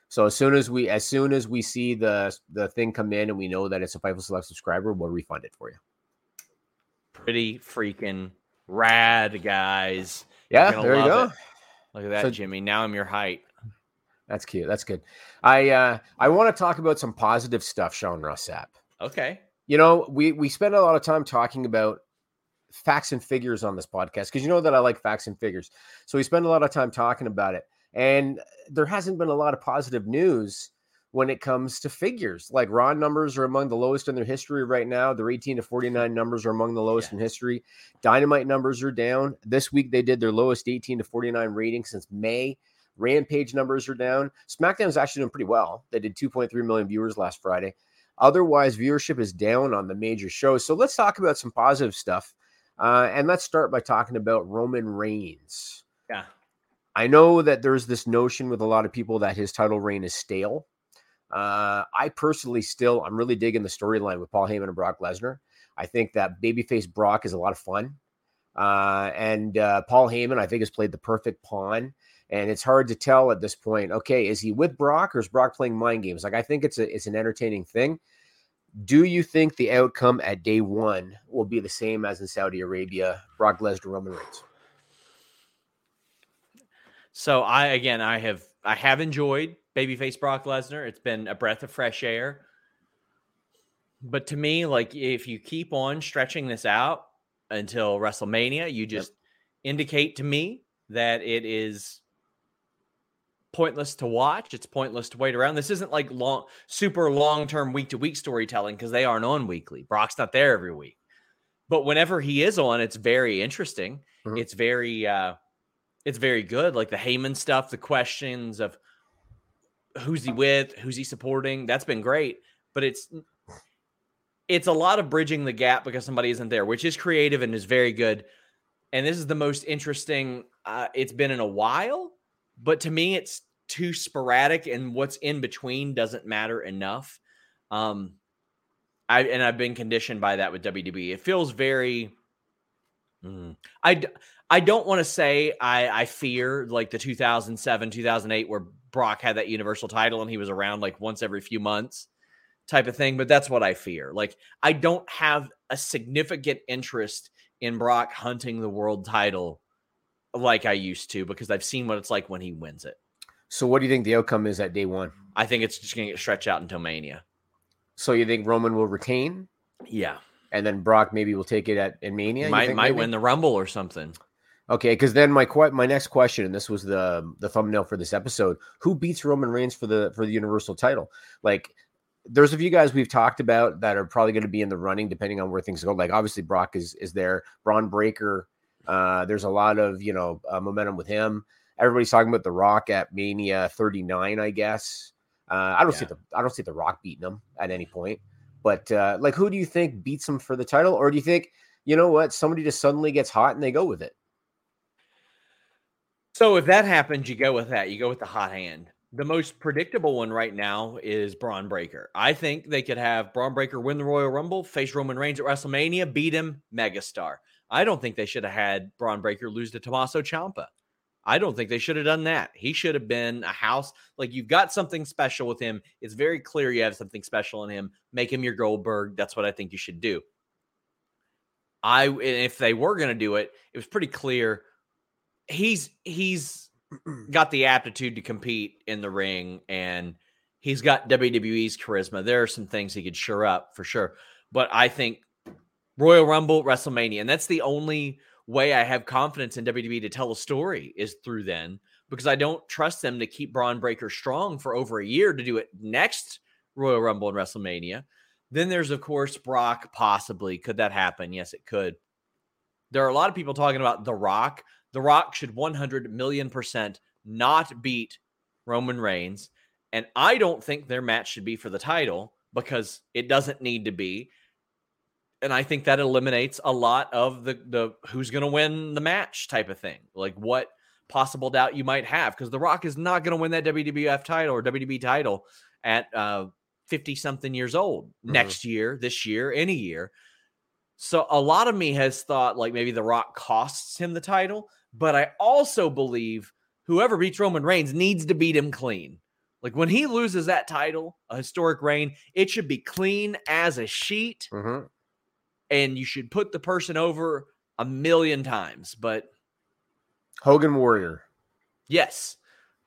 So as soon as we as soon as we see the the thing come in and we know that it's a Fightful Select subscriber, we'll refund it for you. Pretty freaking rad, guys. Yeah, there you go. It. Look at that, so, Jimmy. Now I'm your height. That's cute. That's good. I uh I want to talk about some positive stuff, Sean Ross Sapp. Okay. You know, we we spend a lot of time talking about facts and figures on this podcast because you know that I like facts and figures. So we spend a lot of time talking about it. And there hasn't been a lot of positive news when it comes to figures. Like raw numbers are among the lowest in their history right now. Their 18 to 49 numbers are among the lowest yeah. in history. Dynamite numbers are down. This week they did their lowest 18 to 49 rating since May. Rampage numbers are down. SmackDown is actually doing pretty well. They did 2.3 million viewers last Friday. Otherwise, viewership is down on the major shows. So let's talk about some positive stuff. Uh, and let's start by talking about Roman Reigns. Yeah. I know that there's this notion with a lot of people that his title reign is stale. Uh, I personally still, I'm really digging the storyline with Paul Heyman and Brock Lesnar. I think that babyface Brock is a lot of fun. Uh, and uh, Paul Heyman, I think, has played the perfect pawn. And it's hard to tell at this point. Okay, is he with Brock or is Brock playing mind games? Like I think it's a it's an entertaining thing. Do you think the outcome at day one will be the same as in Saudi Arabia? Brock Lesnar, Roman Reigns. So I again I have I have enjoyed babyface Brock Lesnar. It's been a breath of fresh air. But to me, like if you keep on stretching this out until WrestleMania, you just yep. indicate to me that it is pointless to watch. It's pointless to wait around. This isn't like long, super long term week to week storytelling because they aren't on weekly. Brock's not there every week. But whenever he is on, it's very interesting. Mm-hmm. It's very uh it's very good. Like the Heyman stuff, the questions of who's he with, who's he supporting, that's been great. But it's it's a lot of bridging the gap because somebody isn't there, which is creative and is very good. And this is the most interesting uh, it's been in a while. But to me, it's too sporadic, and what's in between doesn't matter enough. Um, I and I've been conditioned by that with WWE. It feels very. Mm, I I don't want to say I, I fear like the 2007, 2008, where Brock had that universal title and he was around like once every few months type of thing, but that's what I fear. Like, I don't have a significant interest in Brock hunting the world title like I used to because I've seen what it's like when he wins it. So, what do you think the outcome is at day one? I think it's just going to get stretched out until Mania. So, you think Roman will retain? Yeah. And then Brock maybe will take it at in Mania. Might might win the Rumble or something. Okay, because then my my next question, and this was the the thumbnail for this episode: Who beats Roman Reigns for the for the Universal title? Like, there's a few guys we've talked about that are probably going to be in the running, depending on where things go. Like, obviously Brock is is there. Bron Breakker. Uh, there's a lot of you know uh, momentum with him. Everybody's talking about the Rock at Mania 39, I guess. Uh, I don't yeah. see the I don't see the Rock beating him at any point. But uh, like, who do you think beats him for the title, or do you think you know what somebody just suddenly gets hot and they go with it? So if that happens, you go with that. You go with the hot hand. The most predictable one right now is Bron Breakker. I think they could have Bron Breakker win the Royal Rumble, face Roman Reigns at WrestleMania, beat him, megastar. I don't think they should have had Bron Breakker lose to Tommaso Ciampa. I don't think they should have done that. He should have been a house. Like you've got something special with him. It's very clear you have something special in him. Make him your Goldberg. That's what I think you should do. I if they were going to do it, it was pretty clear he's he's got the aptitude to compete in the ring and he's got WWE's charisma. There are some things he could sure up for sure. But I think Royal Rumble, WrestleMania, and that's the only way I have confidence in WWE to tell a story is through then because I don't trust them to keep Bron Breakker strong for over a year to do it next Royal Rumble and WrestleMania. Then there's of course Brock possibly could that happen? Yes, it could. There are a lot of people talking about The Rock. The Rock should 100 million percent not beat Roman Reigns. And I don't think their match should be for the title because it doesn't need to be. and I think that eliminates a lot of the the who's going to win the match type of thing. Like what possible doubt you might have because The Rock is not going to win that WWF title or WWE title at uh 50 something years old Mhm. next year, this year, any year. So a lot of me has thought like maybe The Rock costs him the title, but I also believe whoever beats Roman Reigns needs to beat him clean. Like when he loses that title, a historic reign, it should be clean as a sheet Mhm. and you should put the person over a million times. But Hogan Warrior. yes,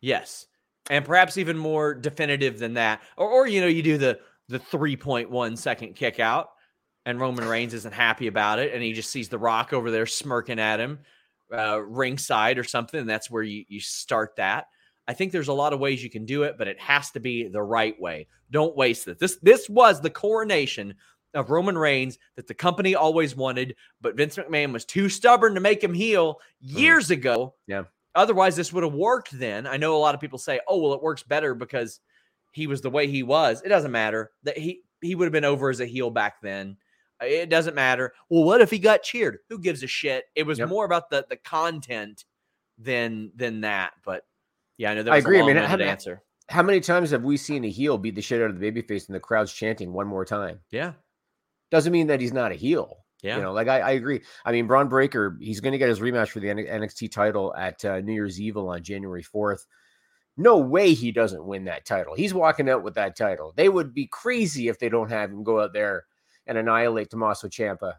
yes. And perhaps even more definitive than that. Or, or you know, you do the the 3.1 second kick out and Roman Reigns isn't happy about it and he just sees the rock over there smirking at him uh, ringside or something. And that's where you, you start that. I think there's a lot of ways you can do it, but it has to be the right way. Don't waste it. This this was the coronation of Roman Reigns that the company always wanted, but Vince McMahon was too stubborn to make him heel years ago. Yeah. Otherwise, this would have worked then. I know a lot of people say, "Oh, well, it works better because he was the way he was." It doesn't matter that he he would have been over as a heel back then. Uh, It doesn't matter. Well, what if he got cheered? Who gives a shit? It was Yep. more about the the content than than that. But yeah, I know that I agree. I a mean, how- answer. How many times have we seen a heel beat the shit out of the babyface and the crowd's chanting one more time? Yeah, Doesn't mean that he's not a heel. yeah. You know, like I, I agree. I mean, Bron Breakker, he's going to get his rematch for the NXT title at uh, New Year's Evil on January 4th. No way he doesn't win that title. He's walking out with that title. They would be crazy if they don't have him go out there and annihilate Tommaso Ciampa.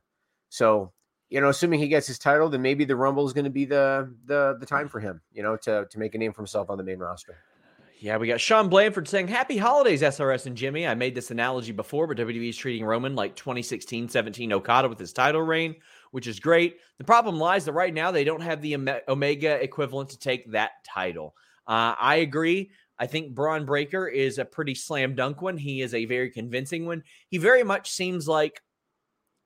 So, you know, assuming he gets his title, then maybe the Rumble is going to be the the the time for him, you know, to to make a name for himself on the main roster. Yeah, we got Sean Blanford saying, Happy holidays, SRS and Jimmy. I made this analogy before, but WWE is treating Roman like 2016 17 Okada with his title reign, which is great. The problem lies that right now they don't have the Omega equivalent to take that title. Uh, I agree. I think Bron Breakker is a pretty slam dunk one. He is a very convincing one. He very much seems like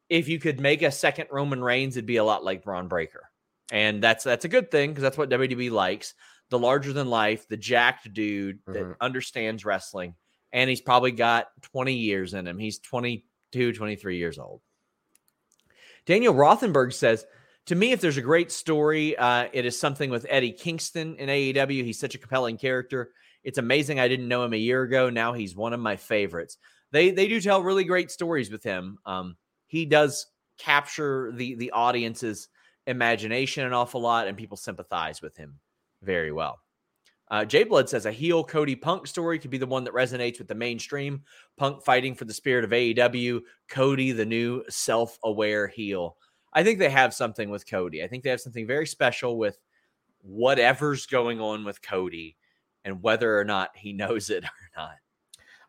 if you could make a second Roman Reigns, it'd be a lot like Bron Breakker. And that's that's a good thing because that's what WWE likes the larger than life, the jacked dude that Mhm. understands wrestling. And he's probably got 20 years in him. He's 22, 23 years old. Daniel Rothenberg says, to me, if there's a great story, uh, it is something with Eddie Kingston in AEW. He's such a compelling character. It's amazing. I didn't know him a year ago. Now he's one of my favorites. They they do tell really great stories with him. Um, he does capture the the audience's imagination an awful lot, and people sympathize with him very well. Uh, Jay Blood says a heel Cody Punk story could be the one that resonates with the mainstream. Punk fighting for the spirit of AEW, Cody, the new self aware heel. I think they have something with Cody. I think they have something very special with whatever's going on with Cody and whether or not he knows it or not.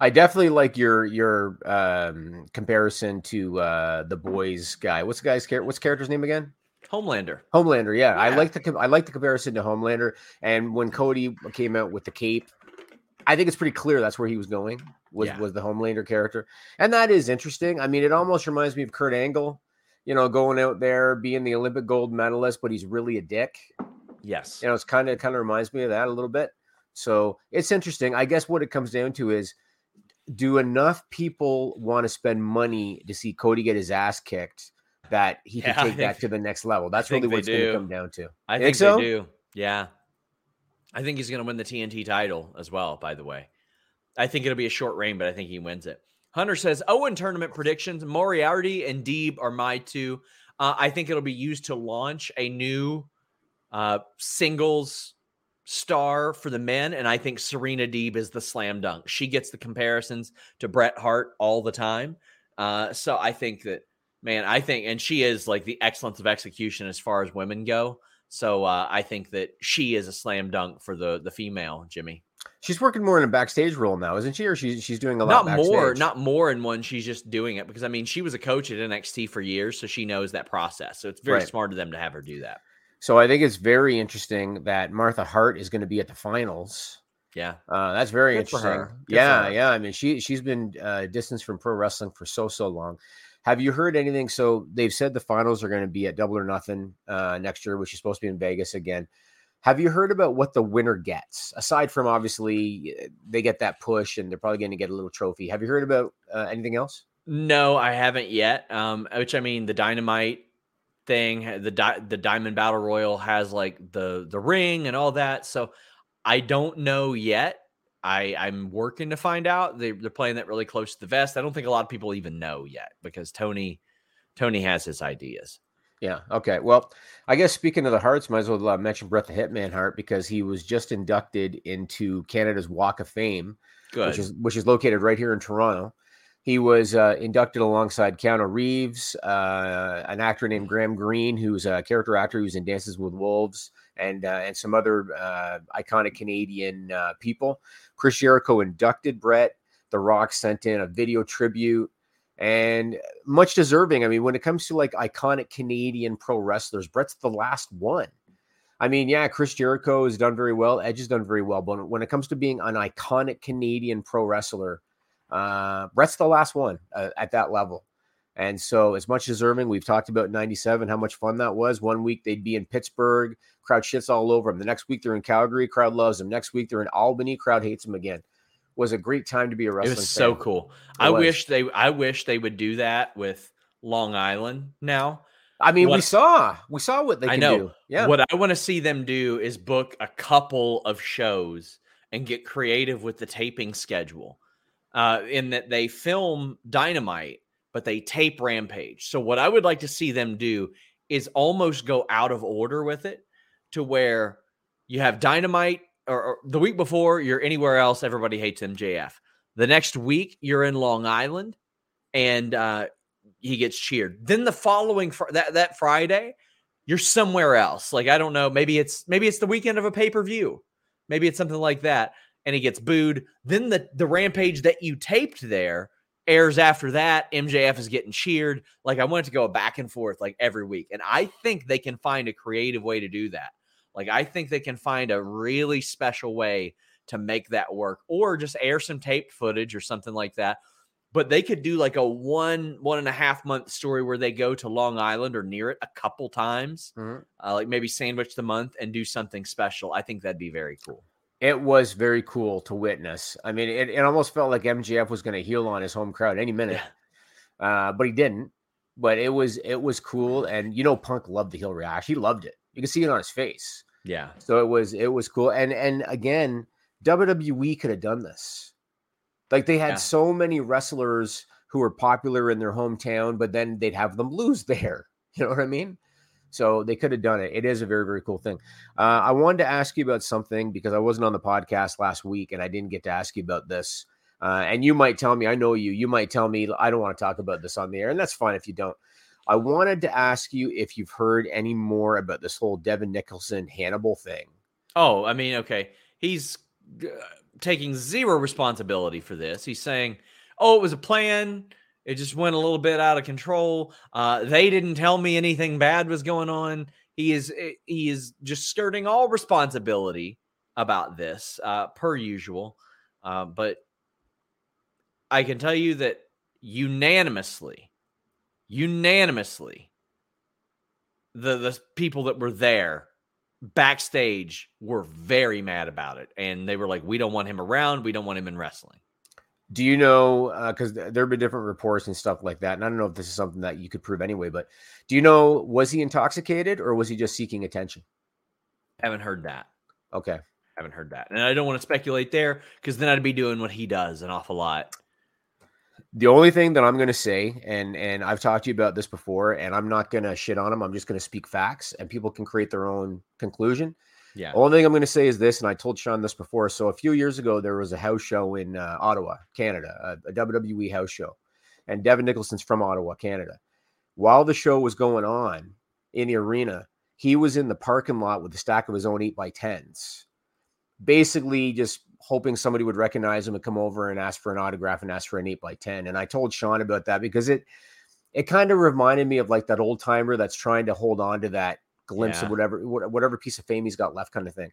I definitely like your your um, comparison to uh, the boys guy. What's the guy's character? What's the character's name again? Homelander. Homelander. Yeah, I like the I like the comparison to Homelander. And when Cody came out with the cape, I think it's pretty clear that's where he was going. Was Yeah. was the Homelander character, and that is interesting. I mean, it almost reminds me of Kurt Angle. You know, going out there being the Olympic gold medalist, but he's really a dick. Yes. You know, it's kind of kind of reminds me of that a little bit. So it's interesting. I guess what it comes down to is do enough people want to spend money to see Cody get his ass kicked that he can Yeah, I take that to the next level? That's really what it's going to come down to. I think, think so? they do. Yeah. I think he's going to win the TNT title as well, by the way. I think it'll be a short reign, but I think he wins it. Hunter says, Owen tournament predictions. Moriarty and Deeb are my two. Uh, I think it'll be used to launch a new uh, singles star for the men. And I think Serena Deeb is the slam dunk. She gets the comparisons to Bret Hart all the time. Uh, so I think that, man, I think, and she is like the excellence of execution as far as women go. So uh, I think that she is a slam dunk for the the female Jimmy. She's working more in a backstage role now, isn't she? Or she's she's doing a lot Not more, not more in one. She's just doing it because I mean she was a coach at NXT for years, so she knows that process. So it's very Right. smart of them to have her do that. So I think it's very interesting that Martha Hart is going to be at the finals. Yeah, Uh, that's very Good interesting. her. Good for Yeah, yeah. I mean, she she's been uh, distanced from pro wrestling for so so long. Have you heard anything? So they've said the finals are going to be at Double or Nothing uh, next year, which is supposed to be in Vegas again. Have you heard about what the winner gets? Aside from obviously uh, they get that push and they're probably going to get a little trophy. Have you heard about uh, anything else? No, I haven't yet. Um, which I mean, the dynamite thing, the di- the Diamond Battle Royal has like the the ring and all that. So I don't know yet. I I'm working to find out. They, they're playing that really close to the vest. I don't think a lot of people even know yet because Tony Tony has his ideas. Yeah. Okay. Well, I guess speaking of the hearts, might as well uh, mention Bret the Hitman Hart because he was just inducted into Canada's Walk of Fame, Good. which is which is located right here in Toronto. He was uh, inducted alongside Keanu Reeves, uh, an actor named Graham Greene, who's a character actor who's in Dances with Wolves, and uh, and some other uh, iconic Canadian uh, people. Chris Jericho inducted Bret. The Rock sent in a video tribute and much deserving. I mean, when it comes to like iconic Canadian pro wrestlers, Bret's the last one. I mean, yeah, Chris Jericho has done very well. Edge has done very well, but when it comes to being an iconic Canadian pro wrestler, uh, Bret's the last one uh, at that level. And so as much deserving. We've talked about 97, how much fun that was. One week they'd be in Pittsburgh, crowd shits all over them. The next week they're in Calgary, crowd loves them. Next week they're in Albany, crowd hates them again. Was a great time to be a wrestling. It was so fan. cool. It I was. wish they I wish they would do that with Long Island now. I mean, we saw we saw what they I can know. do. Yeah. What I want to see them do is book a couple of shows and get creative with the taping schedule. Uh, in that they film Dynamite, but they tape Rampage. So what I would like to see them do is almost go out of order with it to where you have Dynamite or, or the week before you're anywhere else, everybody hates MJF. The next week you're in Long Island and uh, he gets cheered. Then the following fr- that that Friday, you're somewhere else. Like I don't know, maybe it's maybe it's the weekend of a pay per view, maybe it's something like that, and he gets booed. Then the the rampage that you taped there airs after that. MJF is getting cheered. Like I want it to go back and forth like every week, and I think they can find a creative way to do that. Like I think they can find a really special way to make that work, or just air some taped footage or something like that but they could do like a one one and a half month story where they go to long island or near it a couple times Mhm. uh, like maybe sandwich the month and do something special i think that'd be very cool It was very cool to witness. I mean, it, it almost felt like MJF was going to heel on his home crowd any minute, uh, but he didn't. But it was it was cool, and you know, Punk loved the heel reaction. He loved it. You can see it on his face. yeah So it was it was cool. And and again, WWE could have done this. Like they had Yeah. so many wrestlers who were popular in their hometown, but then they'd have them lose there. You know what I mean? So they could have done it. It is a very very cool thing. Uh, I wanted to ask you about something because I wasn't on the podcast last week and I didn't get to ask you about this. Uh, and you might tell me, I know you. You might tell me I don't want to talk about this on the air, and that's fine if you don't. I wanted to ask you if you've heard any more about this whole Devin Nicholson Hannibal thing. oh i mean okay he's uh, taking zero responsibility for this he's saying oh it was a plan it just went a little bit out of control uh, they didn't tell me anything bad was going on he is eh, he is just skirting all responsibility about this uh, per usual uh, but i can tell you that unanimously unanimously the the people that were there backstage were very mad about it and they were like we don't want him around we don't want him in wrestling Do you know? Uh, because there have been different reports and stuff like that, and I don't know if this is something that you could prove anyway. But do you know? Was he intoxicated or was he just seeking attention? haven't heard that Okay. haven't heard that and i don't want to speculate there because then i'd be doing what he does an awful lot The only thing that I'm going to say, and and I've talked to you about this before, and I'm not going to shit on him. I'm just going to speak facts, and people can create their own conclusion. Yeah Only thing I'm going to say is this, and I told Sean this before. So a few years ago, there was a house show in uh, Ottawa, Canada, a, a WWE house show, and Devin Nicholson's from Ottawa, Canada. While the show was going on in the arena, he was in the parking lot with a stack of his own eight by tens, basically just hoping somebody would recognize him and come over and ask for an autograph and ask for an eight by ten. And I told Sean about that because it it kind of reminded me of like that old timer that's trying to hold on to that glimpse Yeah. of whatever whatever piece of fame he's got left kind of thing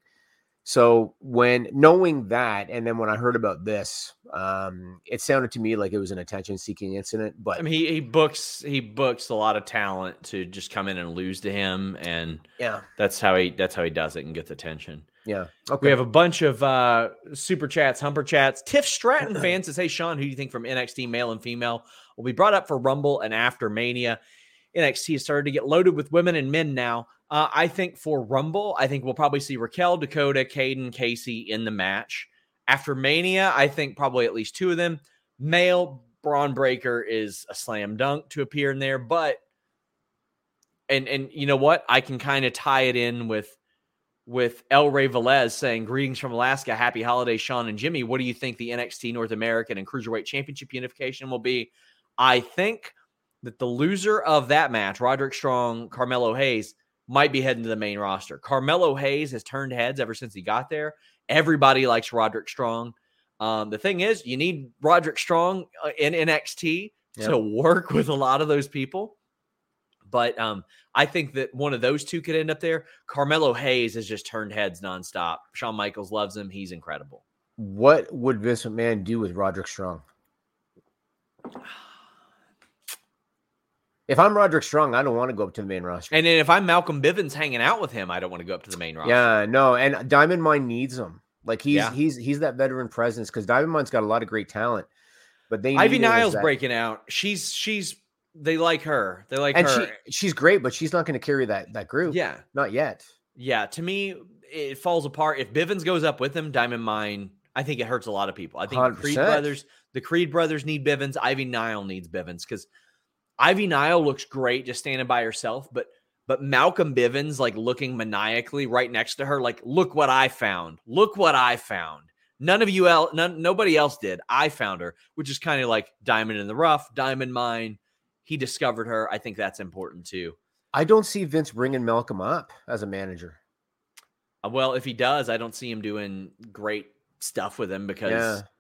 so when knowing that and then when i heard about this um it sounded to me like it was an attention seeking incident but i mean he, he books he books a lot of talent to just come in and lose to him and yeah that's how he that's how he does it and gets attention yeah okay We have a bunch of uh, super chats, humper chats. Tiff Stratton fan says, "Hey Sean, who do you think from NXT, male and female, will be brought up for Rumble and after Mania. NXT has started to get loaded with women and men now. Uh, I think for Rumble, I think we'll probably see Raquel, Dakota, Caden, Casey in the match. After Mania, I think probably at least two of them. Male Bron Breakker is a slam dunk to appear in there, but and and you know what? I can kind of tie it in with with El Rey Velez saying, Greetings from Alaska. Happy holidays, Sean and Jimmy. What do you think the NXT North American and Cruiserweight Championship unification will be? I think that the loser of that match, Roderick Strong, Carmelo Hayes, might be heading to the main roster. Carmelo Hayes has turned heads ever since he got there. Everybody likes Roderick Strong. Um, the thing is, you need Roderick Strong uh, in NXT yep. to work with a lot of those people. But um, I think that one of those two could end up there. Carmelo Hayes has just turned heads nonstop. Shawn Michaels loves him. He's incredible. What would Vince McMahon do with Roderick Strong? If I'm Roderick Strong, I don't want to go up to the main roster. And then if I'm Malcolm Bivens hanging out with him, I don't want to go up to the main roster. Yeah, no. And Diamond Mine needs him. Like he's yeah. he's he's that veteran presence because Diamond Mine's got a lot of great talent. But they Ivy Niles that... breaking out. She's she's they like her. They like and her. She, she's great, but she's not going to carry that that group. Yeah, not yet. Yeah, to me, it falls apart. If Bivens goes up with him, Diamond Mine, I think it hurts a lot of people. I think 100%. Creed brothers, the Creed brothers need Bivens. Ivy Nile needs Bivens because Ivy Nile looks great just standing by herself, but but Malcolm Bivens like looking maniacally right next to her, like, look what I found. Look what I found. None of you else, none, nobody else did. I found her, which is kind of like diamond in the rough, diamond mine. He discovered her. I think that's important too. I don't see Vince bringing Malcolm up as a manager. Uh, well, if he does, I don't see him doing great stuff with him because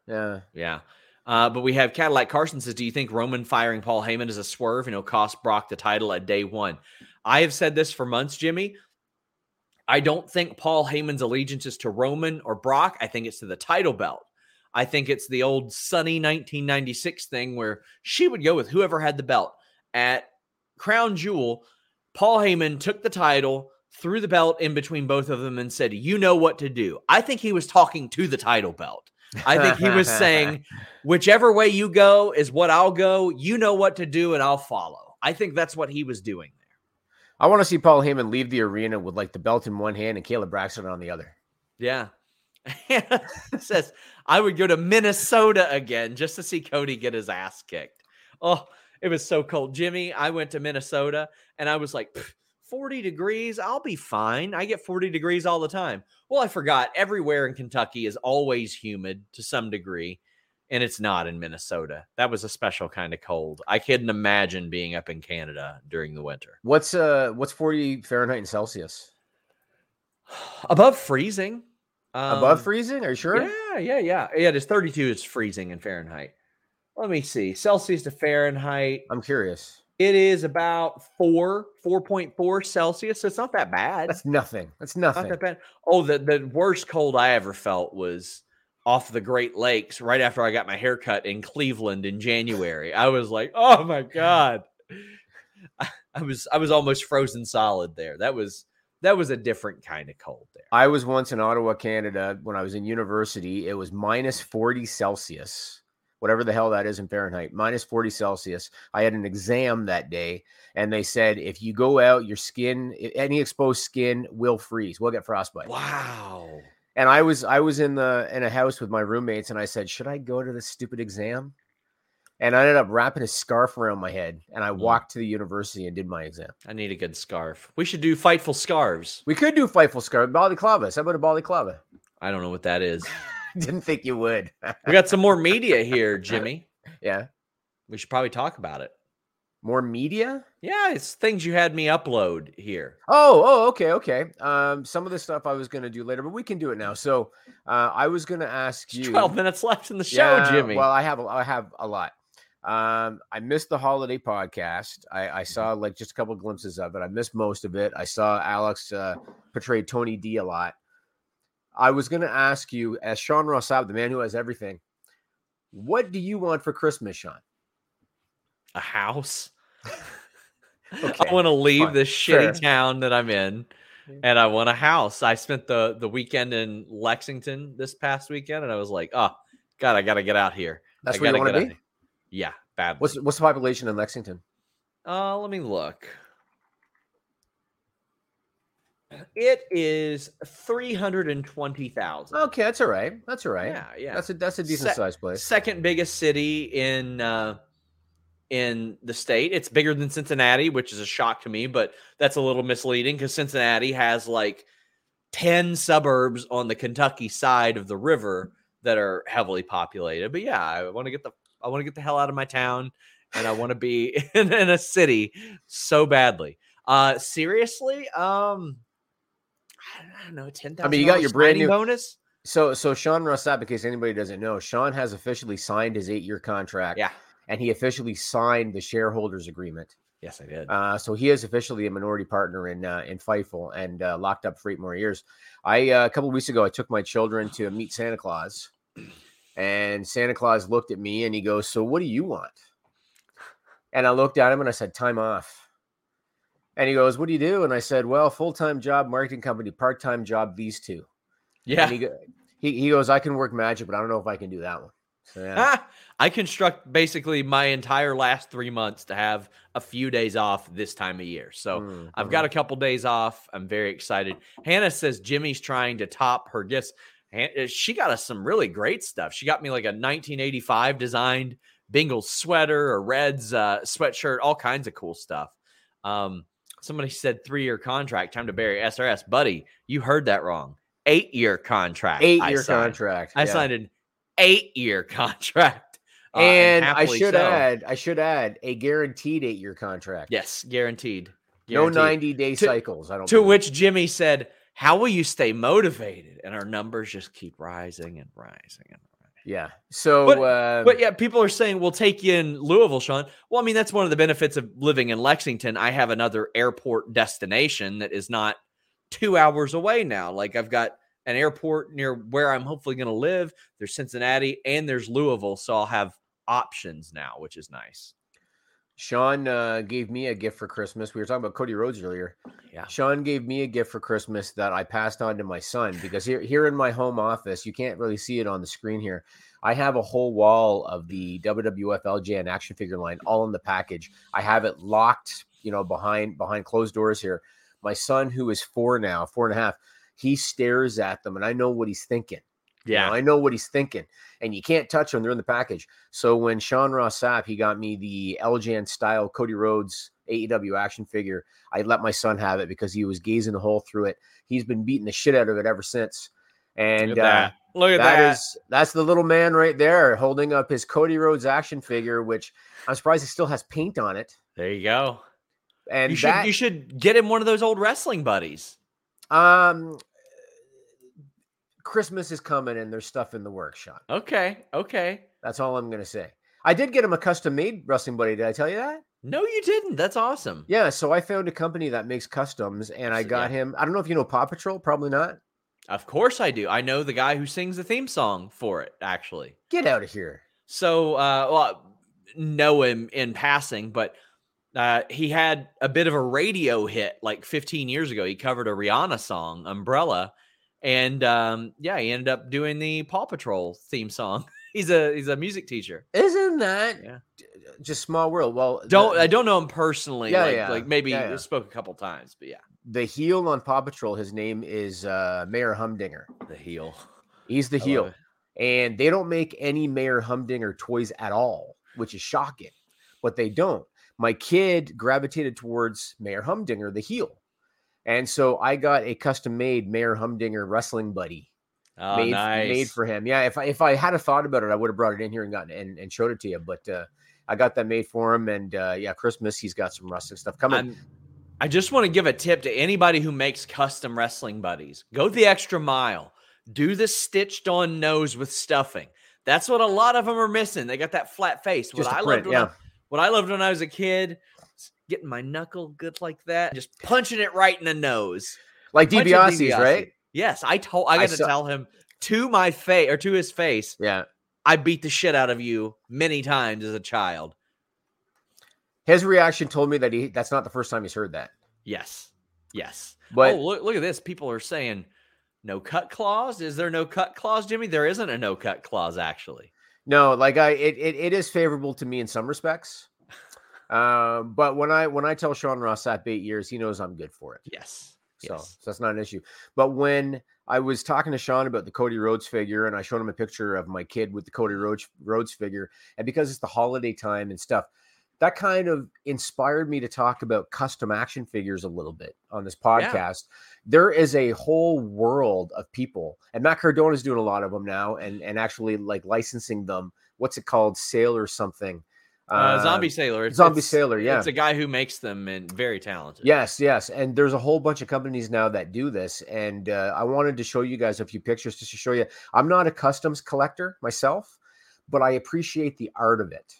yeah, yeah, yeah. Uh, but we have Cadillac Carson says, "Do you think Roman firing Paul Heyman is a swerve? You know, cost Brock the title at day one." I have said this for months, Jimmy. I don't think Paul Heyman's allegiance is to Roman or Brock. I think it's to the title belt. I think it's the old sunny 1996 thing where she would go with whoever had the belt. At Crown Jewel, Paul Heyman took the title, threw the belt in between both of them, and said, You know what to do. I think he was talking to the title belt. I think he was saying, Whichever way you go is what I'll go. You know what to do, and I'll follow. I think that's what he was doing there. I want to see Paul Heyman leave the arena with like the belt in one hand and Kayla Braxton on the other. Yeah. says I would go to Minnesota again just to see Cody get his ass kicked. Oh, it was so cold. Jimmy, I went to Minnesota and I was like, 40 degrees, I'll be fine. I get 40 degrees all the time. Well, I forgot everywhere in Kentucky is always humid to some degree, and it's not in Minnesota. That was a special kind of cold. I couldn't imagine being up in Canada during the winter. What's uh what's 40 Fahrenheit and Celsius? Above freezing. Um, Above freezing? Are you sure? Yeah, yeah, yeah. Yeah, it is 32 is freezing in Fahrenheit. Let me see. Celsius to Fahrenheit. I'm curious. It is about four, 4.4 Celsius. So it's not that bad. That's nothing. That's nothing. Not that bad. Oh, the, the worst cold I ever felt was off the Great Lakes right after I got my haircut in Cleveland in January. I was like, oh my God. I, I was I was almost frozen solid there. That was that was a different kind of cold there. I was once in Ottawa, Canada, when I was in university. It was minus 40 Celsius, whatever the hell that is in Fahrenheit, minus 40 Celsius. I had an exam that day, and they said if you go out, your skin, any exposed skin will freeze. We'll get frostbite. Wow. And I was I was in the in a house with my roommates, and I said, should I go to this stupid exam? and I ended up wrapping a scarf around my head, and I mm. walked to the university and did my exam. I need a good scarf. We should do fightful scarves. We could do fightful scarf. Balaclavas. How about a balaclava? I don't know what that is. Didn't think you would. we got some more media here, Jimmy. Yeah. We should probably talk about it. More media? Yeah, it's things you had me upload here. Oh, oh, okay, okay. Um, some of the stuff I was gonna do later, but we can do it now. So, uh, I was gonna ask you. Twelve minutes left in the show, yeah, Jimmy. Well, I have, a, I have a lot. Um, I missed the holiday podcast. I, I, mm-hmm. saw like just a couple glimpses of it. I missed most of it. I saw Alex uh, portray Tony D a lot. I was going to ask you, as Sean Ross Sapp, the man who has everything, what do you want for Christmas, Sean? A house. okay. I want to leave Fine. this shitty sure. town that I'm in, and I want a house. I spent the the weekend in Lexington this past weekend, and I was like, oh God, I got to get out here. That's I where you want to be. Yeah, badly. What's what's the population in Lexington? Uh, let me look. It is three hundred and twenty thousand. Okay, that's all right. That's all right. Yeah, yeah. That's a that's a decent Se- sized place. Second biggest city in uh, in the state. It's bigger than Cincinnati, which is a shock to me, but that's a little misleading because Cincinnati has like ten suburbs on the Kentucky side of the river that are heavily populated. But yeah, I want to get the I want to get the hell out of my town, and I want to be in, in a city so badly. Uh, seriously, um, I don't know, ten thousand. I mean, you got your brand new- bonus. So so Sean Ross Sapp, in case anybody doesn't know, Sean has officially signed his eight year contract. Yeah. And he officially signed the shareholders agreement. Yes, I did. Uh, so he is officially a minority partner in uh, in Fightful and uh, locked up for eight more years. I uh, a couple of weeks ago I took my children to meet Santa Claus, and Santa Claus looked at me and he goes, "So what do you want?" And I looked at him and I said, "Time off." And he goes, "What do you do?" And I said, "Well, full time job, marketing company, part time job, these two. yeah, And he, he he goes, "I can work magic, but I don't know if I can do that one." So yeah. Ah, I construct basically my entire last three months to have a few days off this time of year. So Mm, I've mhm. got a couple days off. I'm very excited. Hannah says Jimmy's trying to top her gifts. Uh, She got us some really great stuff. She got me like a 1985 designed Bengals sweater, a Reds uh, sweatshirt, all kinds of cool stuff. Um, somebody said three year contract, time to bury SRS. Buddy, you heard that wrong. Eight year contract. Eight year contract. I yeah. signed an eight year contract. uh, and I should so. add, I should add a guaranteed eight year contract. yes, guaranteed. No 90 day To- cycles. I don't To believe. which Jimmy said, How will you stay motivated? And our numbers just keep rising and rising and rising. Yeah. So, But- uh, But yeah, people are saying we'll take you in Louisville, Sean. Well, I mean, that's one of the benefits of living in Lexington. I have another airport destination that is not two hours away now. Like I've got an airport near where I'm hopefully going to live. There's Cincinnati and there's Louisville. So I'll have options now, which is nice. Sean uh, gave me a gift for Christmas. We were talking about Cody Rhodes earlier. Yeah. Sean gave me a gift for Christmas that I passed on to my son because here, here in my home office, you can't really see it on the screen here. I have a whole wall of the WWF LJN action figure line all in the package. I have it locked, you know, behind behind closed doors here. My son, who is four now, four and a half, he stares at them, and I know what he's thinking. You know, I know what he's thinking, and you can't touch them; they're in the package. So when Sean Ross Sapp, he got me the LJN style Cody Rhodes AEW action figure. I let my son have it because he was gazing a hole through it. He's been beating the shit out of it ever since. And Look at uh, that. Look at that that. is that's the little man right there holding up his Cody Rhodes action figure, which I'm surprised it still has paint on it. there you go. And you should that, you should get him one of those old wrestling buddies. um, Christmas is coming and there's stuff in the workshop. Okay. Okay. That's all I'm gonna say. I did get him a custom made wrestling buddy. Did I tell you that? No, you didn't. That's awesome. Yeah. So I found a company that makes customs, and I got yeah. him. I don't know if you know Paw Patrol. Probably not. Of course I do. I know the guy who sings the theme song for it, actually. Get out of here. So, uh, well, know him in passing, but uh, he had a bit of a radio hit like 15 years ago. He covered a Rihanna song, Umbrella, and um, yeah, he ended up doing the Paw Patrol theme song. he's a he's a music teacher. Isn't that Yeah. just small world? Well, Don't I don't know him personally. Yeah, like, yeah, like maybe yeah, yeah. spoke a couple times, but yeah, the heel on Paw Patrol. His name is uh, Mayor Humdinger. the heel. He's the I heel, and they don't make any Mayor Humdinger toys at all, which is shocking. But they don't. My kid gravitated towards Mayor Humdinger, the heel, and so I got a custom made Mayor Humdinger wrestling buddy Oh, made, nice. made for him. Yeah, if I if I had a thought about it, I would have brought it in here and gotten and, and showed it to you. But uh, I got that made for him, and uh, yeah, Christmas he's got some wrestling stuff coming. I'm, I just want to give a tip to anybody who makes custom wrestling buddies. Go the extra mile. Do the stitched on nose with stuffing. That's what a lot of them are missing. They got that flat face. What Just I print, loved when I- yeah. what I loved when I was a kid, getting my knuckle good like that, just punching it right in the nose. like DiBiase's, DiBiase. right? Yes, I told I I got to saw- tell him to my face or to his face. Yeah. I beat the shit out of you many times as a child. His reaction told me that he that's not the first time he's heard that. Yes, yes. But oh, look, look at this. People are saying no cut clause. Is there no cut clause, Jimmy? There isn't a no cut clause, actually. No, like I, it, it, it is favorable to me in some respects. Um, but when I when I tell Sean Ross Sapp eight years, he knows I'm good for it. Yes. So, yes. so that's not an issue. But when I was talking to Sean about the Cody Rhodes figure, and I showed him a picture of my kid with the Cody Rhodes Rhodes figure, and because it's the holiday time and stuff, that kind of inspired me to talk about custom action figures a little bit on this podcast. There is a whole world of people, and Matt Cardona is doing a lot of them now, and and actually like licensing them. What's it called? Sale or something? Uh, Zombie Sailor. It's, Zombie it's- Sailor, yeah. It's a guy who makes them and very talented. Yes, yes, and there's a whole bunch of companies now that do this, and uh, I wanted to show you guys a few pictures just to show you. I'm not a customs collector myself, but I appreciate the art of it,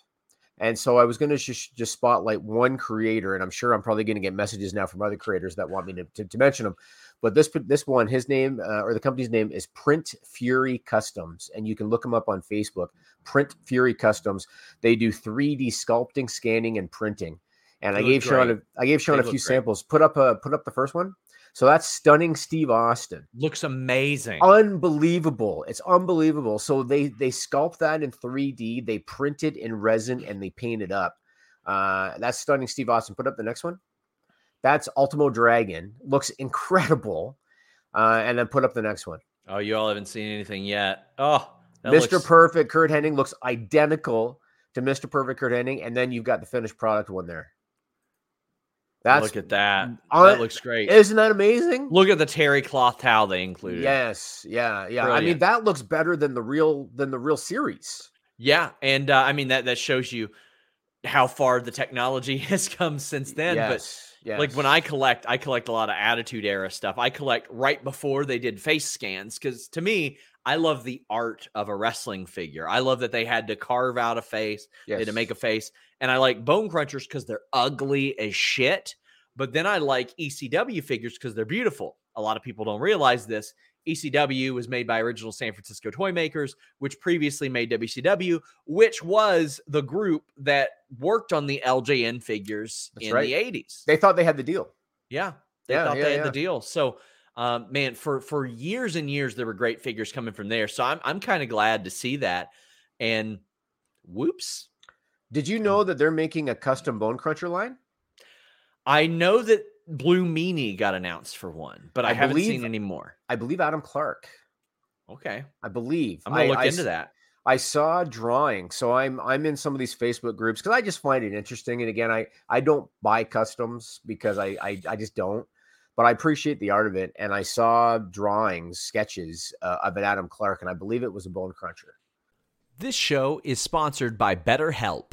and so I was going to just just spotlight one creator, and I'm sure I'm probably going to get messages now from other creators that want me to, to, to mention them. But this this one, his name uh, or the company's name is Print Fury Customs, and you can look them up on Facebook. Print Fury Customs. They do 3D sculpting, scanning, and printing. And They I gave Sean a. I gave Sean They a few great. samples. Put up a put up the first one. So that's stunning Steve Austin. Looks amazing. Unbelievable. It's unbelievable. So they they sculpt that in 3D, they print it in resin and they paint it up. Uh that's stunning Steve Austin. Put up the next one. That's Ultimo Dragon. Looks incredible. Uh, and then put up the next one. oh, you all haven't seen anything yet. Oh, Mr. looks- Perfect Curt Hennig looks identical to Mr. Perfect Curt Hennig, and then you've got the finished product one there. That's look at that. un- that looks great. isn't that amazing? Look at the terry cloth towel they included. Yes, yeah, yeah. I mean, that looks better than the real than the real series. Yeah, and uh, I mean that that shows you how far the technology has come since then. yes, But like when. I collect, I collect a lot of Attitude Era stuff. I collect right before they did face scans because to me, I love the art of a wrestling figure. I love that they had to carve out a face, they had to make a face, and I like Bone Crunchers because they're ugly as shit. But then I like ECW figures because they're beautiful. A lot of people don't realize this. ECW was made by original San Francisco toy makers, which previously made WCW, which was the group that worked on the LJN figures That's in right. the 80s. they thought they had the deal. Yeah, they Yeah, thought yeah, they had yeah. the deal. So, um, man, for for years and years, there were great figures coming from there. So I'm I'm kind of glad to see that. And whoops, Did you know that they're making a custom Bone Cruncher line? I know that Blue Meanie got announced for one, but I, I haven't believe- seen any more. I believe Adam Clark. Okay, I believe. I'm gonna I- look I into that. I saw a drawing, so I'm I'm in some of these Facebook groups because I just find it interesting. And again, I I don't buy customs because I, I I just don't, but I appreciate the art of it. And I saw drawings, sketches uh, of an Adam Clark, and I believe it was a Bone Cruncher. This show is sponsored by BetterHelp.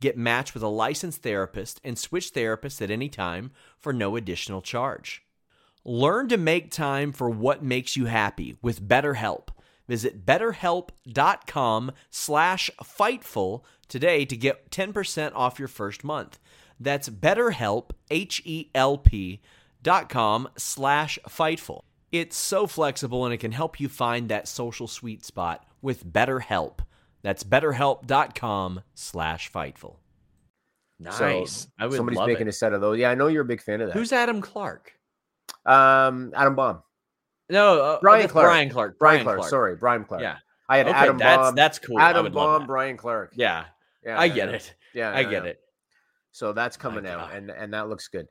get matched with a licensed therapist, and switch therapists at any time for no additional charge. Learn to make time for what makes you happy with BetterHelp. Visit betterhelp.com slash fightful today to get 10% off your first month. That's betterhelp, H-E-L-P dot com slash fightful. It's so flexible and it can help you find that social sweet spot with BetterHelp. That's betterhelp.com slash fightful. Nice. So I would somebody's love making it. a set of those. Yeah, I know you're a big fan of that. Who's Adam Clark? um Adam Bomb? No, uh, Brian that's Clark. Brian Clark. Brian, Clark. Sorry, Brian Clark. Yeah. I had Okay, Adam that's Bomb. that's cool. Adam would Bomb, that. Brian Clark. Yeah, yeah, I get it. Yeah, I get it. So that's coming My out, God. and and that looks good.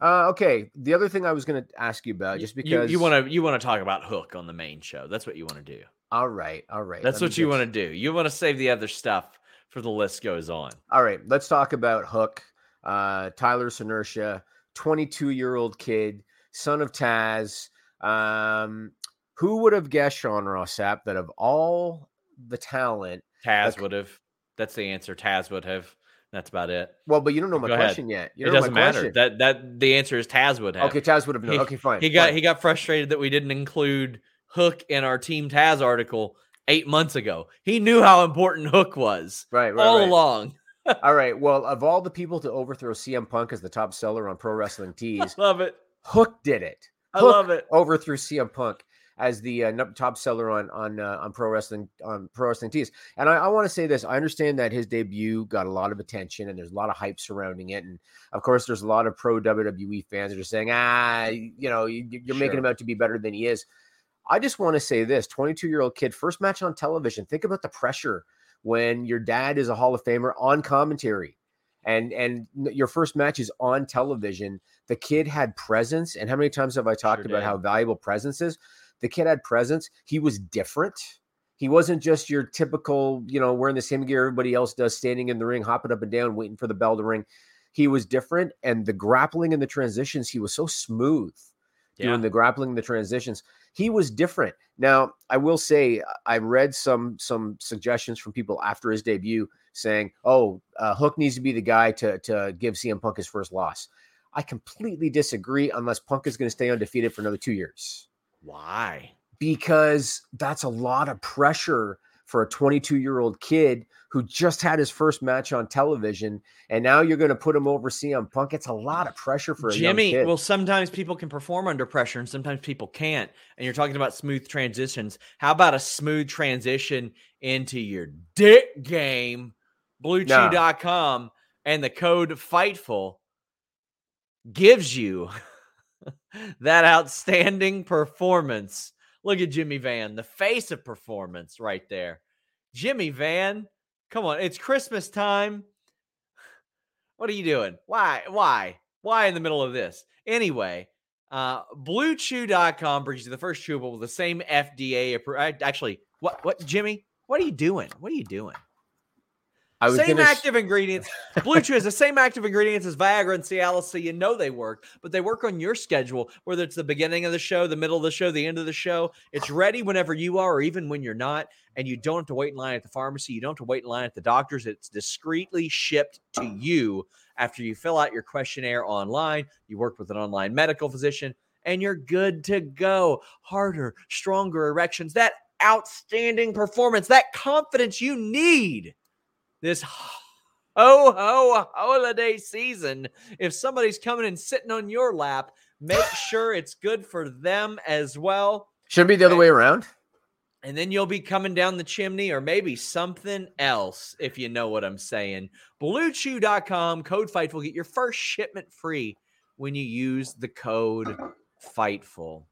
Uh, okay, the other thing I was going to ask you about, just because you want to you want to talk about Hook on the main show. That's what you want to do. All right, all right. That's what you want to do. You want to save the other stuff for the list goes on. All right, let's talk about Hook. Uh, Tyler Senerchia, 22 year old kid, son of Taz. Um, who would have guessed Sean Ross Sapp that of all the talent, Taz would have. That's the answer. Taz would have. That's about it. Well, but you don't know my Go question yet. You it doesn't matter. question. That that the answer is Taz would have. Okay, Taz would have known. He- okay, fine. He got fine. he got frustrated that we didn't include Hook in our Team Taz article eight months ago. He knew how important Hook was right, right, all right. along. All right. Well, of all the people to overthrow CM Punk as the top seller on Pro Wrestling Tees, Love it. Hook did it. I Hook love it. overthrew CM Punk as the uh, top seller on on uh, on pro wrestling on pro wrestling tees. And I, I want to say this: I understand that his debut got a lot of attention, and there's a lot of hype surrounding it. And of course, there's a lot of pro WWE fans that are saying, ah, you know, you, you're making him out to be better than he is. I just want to say this: 22 year old kid, first match on television. Think about the pressure when your dad is a Hall of Famer on commentary. And and your first match is on television. The kid had presence, and how many times have I talked Sure about did. how valuable presence is? The kid had presence. He was different. He wasn't just your typical, you know, wearing the same gear everybody else does, standing in the ring, hopping up and down, waiting for the bell to ring. He was different, and the grappling and the transitions, he was so smooth Yeah. doing the grappling and the transitions. He was different. Now, I will say, I read some some suggestions from people after his debut saying, "Oh, uh, Hook needs to be the guy to to give CM Punk his first loss." I completely disagree. Unless Punk is going to stay undefeated for another two years Why? because that's a lot of pressure for a 22 year old kid who just had his first match on television, and now you're going to put him over CM Punk. It's a lot of pressure for a Jimmy, well, sometimes people can perform under pressure and sometimes people can't. And you're talking about smooth transitions. How about a smooth transition into your dick game? BlueChew.com and the code FIGHTFUL gives you that outstanding performance. Look at Jimmy Van, the face of performance right there. Jimmy Van, come on, it's Christmas time. What are you doing? Why? Why? Why in the middle of this? Anyway, uh, BlueChew.com brings you the first chewable with the same FDA. appro- uh, Actually, what? What? Jimmy? What are you doing? What are you doing? I was same active ingredients. Blue Chew has the same active ingredients as Viagra and Cialis, so you know they work, but they work on your schedule, whether it's the beginning of the show, the middle of the show, the end of the show. It's ready whenever you are, or even when you're not, and you don't have to wait in line at the pharmacy. You don't have to wait in line at the doctor's. It's discreetly shipped to you after you fill out your questionnaire online. You work with an online medical physician, and you're good to go. Harder, stronger erections, that outstanding performance, that confidence you need this ho ho holiday season. If somebody's coming and sitting on your lap, make sure it's good for them as well. should it be the other way around. And then you'll be coming down the chimney or maybe something else, if you know what I'm saying. BlueChew.com, code FIGHTFUL. Get your first shipment free when you use the code FIGHTFUL.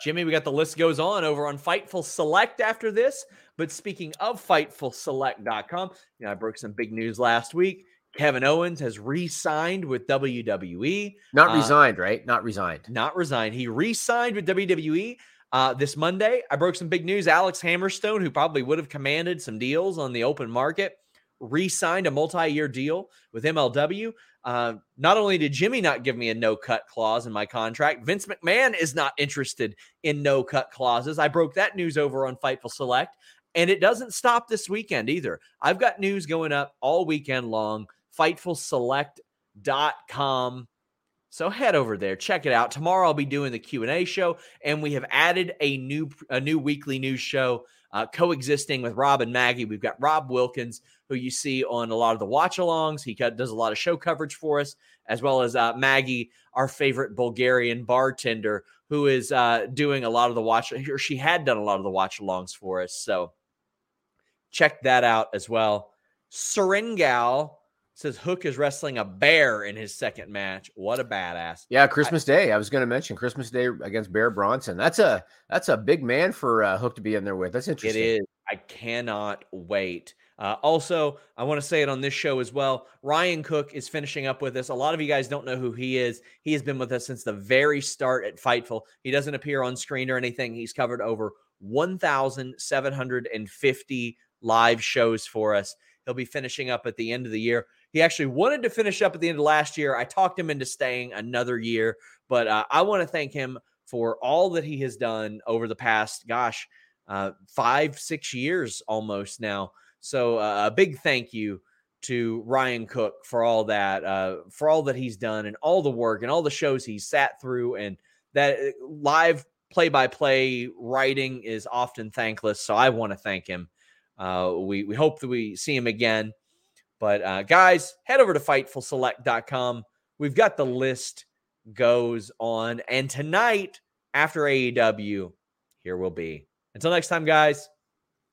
Jimmy, we got the list goes on over on Fightful Select after this. But speaking of FightfulSelect.com, you know, I broke some big news last week. Kevin Owens has re-signed with WWE. Not Uh, resigned, right? Not resigned. Not resigned. He re-signed with WWE uh, this Monday. I broke some big news. Alex Hammerstone, who probably would have commanded some deals on the open market, re-signed a multi-year deal with MLW. Uh, not only did Jimmy not give me a no-cut clause in my contract, Vince McMahon is not interested in no-cut clauses. I broke that news over on Fightful Select, and it doesn't stop this weekend either. I've got news going up all weekend long. FightfulSelect.com. So head over there, check it out. Tomorrow I'll be doing the Q and A show, and we have added a new a new weekly news show uh, coexisting with Rob and Maggie. We've got Rob Wilkins, who you see on a lot of the watch alongs. He does a lot of show coverage for us, as well as uh, Maggie, our favorite Bulgarian bartender, who is uh, doing a lot of the watch, or she had done a lot of the watch alongs for us. So check that out as well. Serengal says Hook is wrestling a bear in his second match. What a badass. Yeah, Christmas Day. I was going to mention Christmas Day against Bear Bronson. That's a that's a big man for uh, Hook to be in there with. That's interesting. It is. I cannot wait. Uh, also, I want to say it on this show as well. Ryan Cook is finishing up with us. A lot of you guys don't know who he is. He has been with us since the very start at Fightful. He doesn't appear on screen or anything. He's covered over 1,750 live shows for us. He'll be finishing up at the end of the year. He actually wanted to finish up at the end of last year. I talked him into staying another year, but uh, I want to thank him for all that he has done over the past, gosh, uh, five, six years almost now. So uh, a big thank you to Ryan Cook for all that, uh, for all that he's done and all the work and all the shows he's sat through and that uh, live play by play writing is often thankless. So I want to thank him. Uh, we, we hope that we see him again. But uh, guys, head over to fightfulselect.com. We've got the list goes on. And tonight, after AEW, here will be. Until next time, guys,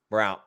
we're out.